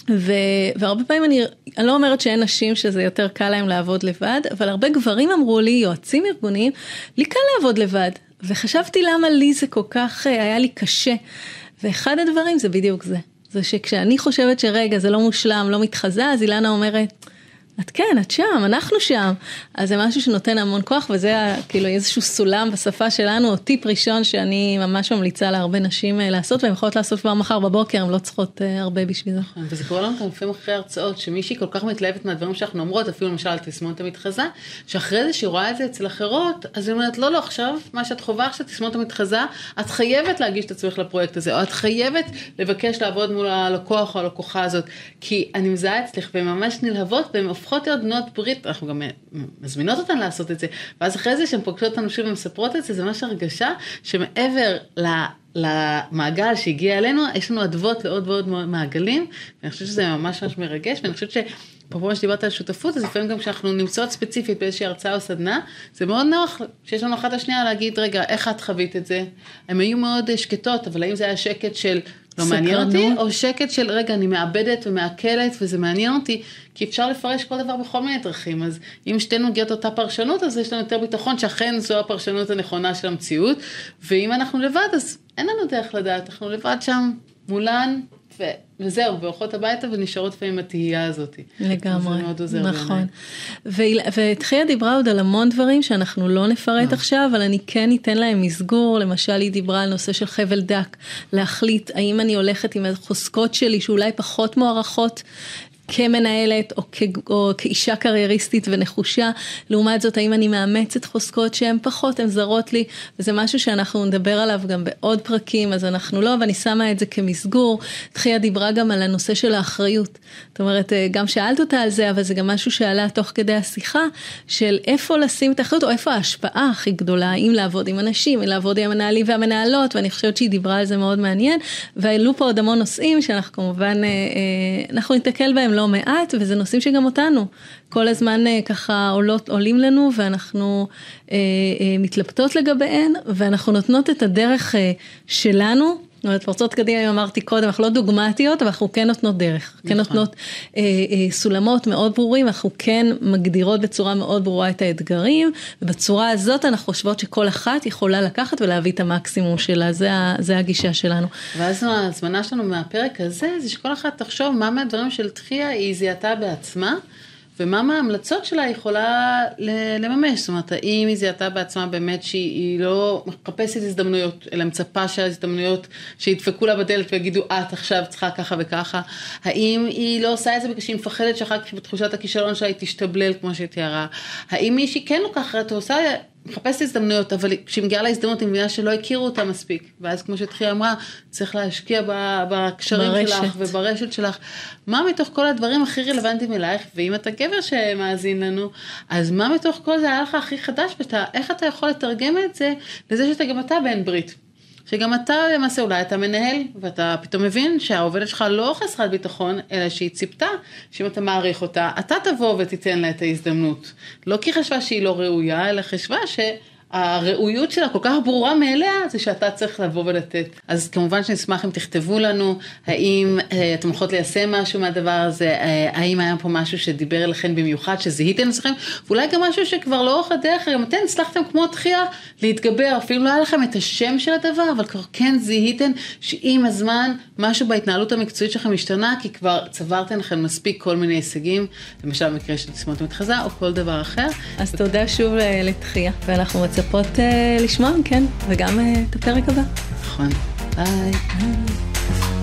ו, והרבה פעמים אני, אני לא אומרת שאין נשים שזה יותר קל להם לעבוד לבד, אבל הרבה גברים אמרו לי, יועצים ארגוניים, לי קל לעבוד לבד. וחשבתי למה לי זה כל כך אה, היה לי קשה. ואחד הדברים זה בדיוק זה. זה שכשאני חושבת שרגע זה לא מושלם, לא מתחזה, אז אילנה אומרת, את כן, את שם, אנחנו שם. אז זה משהו שנותן המון כוח, וזה כאילו איזשהו סולם בשפה שלנו, או טיפ ראשון שאני ממש ממליצה להרבה נשים אה, לעשות, והן יכולות לעשות כבר מחר בבוקר, הן לא צריכות אה, הרבה בשביל זה. וזה קורה לנו גם לפעמים אחרי הרצאות, שמישהי כל כך מתלהבת מהדברים שאנחנו אומרות, אפילו למשל על תסמונת המתחזה, שאחרי זה שהיא רואה את זה אצל אחרות, אז היא אומרת, לא, לא, עכשיו, מה שאת חווה עכשיו, תסמונת המתחזה, את חייבת להגיש את עצמך לפרויקט הזה, או את חייבת לבקש לעבוד מול הלקוח או הופכות להיות בנות ברית, אנחנו גם מזמינות אותן לעשות את זה, ואז אחרי זה שהן פוגשות אותנו שוב ומספרות את זה, זה ממש הרגשה שמעבר ל... למעגל שהגיע אלינו, יש לנו אדוות לעוד ועוד מעגלים, ואני חושבת שזה ממש ממש מרגש, ואני חושבת שאפרופו מה שדיברת על שותפות, אז לפעמים גם כשאנחנו נמצאות ספציפית באיזושהי הרצאה או סדנה, זה מאוד נוח שיש לנו אחת השנייה להגיד, רגע, איך את חווית את זה? הן היו מאוד שקטות, אבל האם זה היה שקט של לא מעניין אותי, או שקט של רגע אני מאבדת ומעכלת וזה מעניין אותי, כי אפשר לפרש כל דבר בכל מיני דרכים, אז אם שתינו מגיעות אותה פרשנות, אז יש לנו יותר ביטחון שאכן זו הפרשנות הנכונה של המציאות, ואם אנחנו לבד, אז אין לנו דרך לדעת, אנחנו לבד שם מולן, ו... וזהו, והולכות הביתה ונשארות לפעמים התהייה הזאת. לגמרי, זה מאוד עוזר נכון. ותחיה דיברה עוד על המון דברים שאנחנו לא נפרט אה. עכשיו, אבל אני כן אתן להם מסגור, למשל היא דיברה על נושא של חבל דק, להחליט האם אני הולכת עם החוזקות שלי שאולי פחות מוערכות, כמנהלת או, כ, או כאישה קרייריסטית ונחושה, לעומת זאת האם אני מאמצת חוזקות שהן פחות, הן זרות לי, וזה משהו שאנחנו נדבר עליו גם בעוד פרקים, אז אנחנו לא, ואני שמה את זה כמסגור. תחיה דיברה גם על הנושא של האחריות. זאת אומרת, אה, גם שאלת אותה על זה, אבל זה גם משהו שעלה תוך כדי השיחה, של איפה לשים את האחריות, או איפה ההשפעה הכי גדולה, האם לעבוד עם אנשים, אם לעבוד עם המנהלים והמנהלות, ואני חושבת שהיא דיברה על זה מאוד מעניין, והעלו פה עוד המון נושאים שאנחנו כמובן, אה, אה, אנחנו ניתקל בהם לא מעט, וזה נושאים שגם אותנו כל הזמן אה, ככה עולות, עולים לנו, ואנחנו אה, אה, מתלבטות לגביהן, ואנחנו נותנות את הדרך אה, שלנו. זאת אומרת, פרצות קדימה, אמרתי קודם, אנחנו לא דוגמטיות, אבל אנחנו כן נותנות דרך. נכון. כן נותנות אה, אה, סולמות מאוד ברורים, אנחנו כן מגדירות בצורה מאוד ברורה את האתגרים, ובצורה הזאת אנחנו חושבות שכל אחת יכולה לקחת ולהביא את המקסימום שלה, זה, זה הגישה שלנו. ואז ההזמנה שלנו מהפרק הזה, זה שכל אחת תחשוב מה מהדברים של תחייה היא זיהתה בעצמה. ומה מההמלצות שלה יכולה לממש, זאת אומרת, האם היא זיהתה בעצמה באמת שהיא לא מחפשת הזדמנויות, אלא מצפה שההזדמנויות שידפקו לה בדלת ויגידו, את עכשיו צריכה ככה וככה, האם היא לא עושה את זה בגלל שהיא מפחדת שאחר כך בתחושת הכישלון שלה היא תשתבלל כמו שהיא תיארה, האם מישהי כן לוקחת, עושה מחפשת הזדמנויות, אבל כשהיא מגיעה להזדמנות היא מבינה שלא הכירו אותה מספיק. ואז כמו שתחילה אמרה, צריך להשקיע בקשרים ברשת. שלך וברשת שלך. מה מתוך כל הדברים הכי רלוונטיים אלייך, ואם אתה גבר שמאזין לנו, אז מה מתוך כל זה היה לך הכי חדש, ואיך אתה יכול לתרגם את זה לזה שאתה גם אתה בן ברית. שגם אתה למעשה אולי אתה מנהל ואתה פתאום מבין שהעובדת שלך לא חסרת ביטחון אלא שהיא ציפתה שאם אתה מעריך אותה אתה תבוא ותיתן לה את ההזדמנות. לא כי חשבה שהיא לא ראויה אלא חשבה ש... הראויות שלה כל כך ברורה מאליה, זה שאתה צריך לבוא ולתת. אז כמובן שנשמח אם תכתבו לנו, האם אה, אתם הולכות ליישם משהו מהדבר הזה, אה, האם היה פה משהו שדיבר אליכם במיוחד, שזיהיתם אצלכם, ואולי גם משהו שכבר לאורך הדרך, גם אתם הצלחתם כמו תחייה להתגבר, אפילו לא היה לכם את השם של הדבר, אבל כבר כן זיהיתם שעם הזמן משהו בהתנהלות המקצועית שלכם השתנה, כי כבר צברתם לכם מספיק כל מיני הישגים, למשל במקרה של תסמונת מתחזה או כל דבר אחר. אז תודה שוב אה, לתחייה, ואנחנו מצפים. מצפות uh, לשמוע מכן, וגם uh, את הפרק הבא. נכון. ביי. ביי.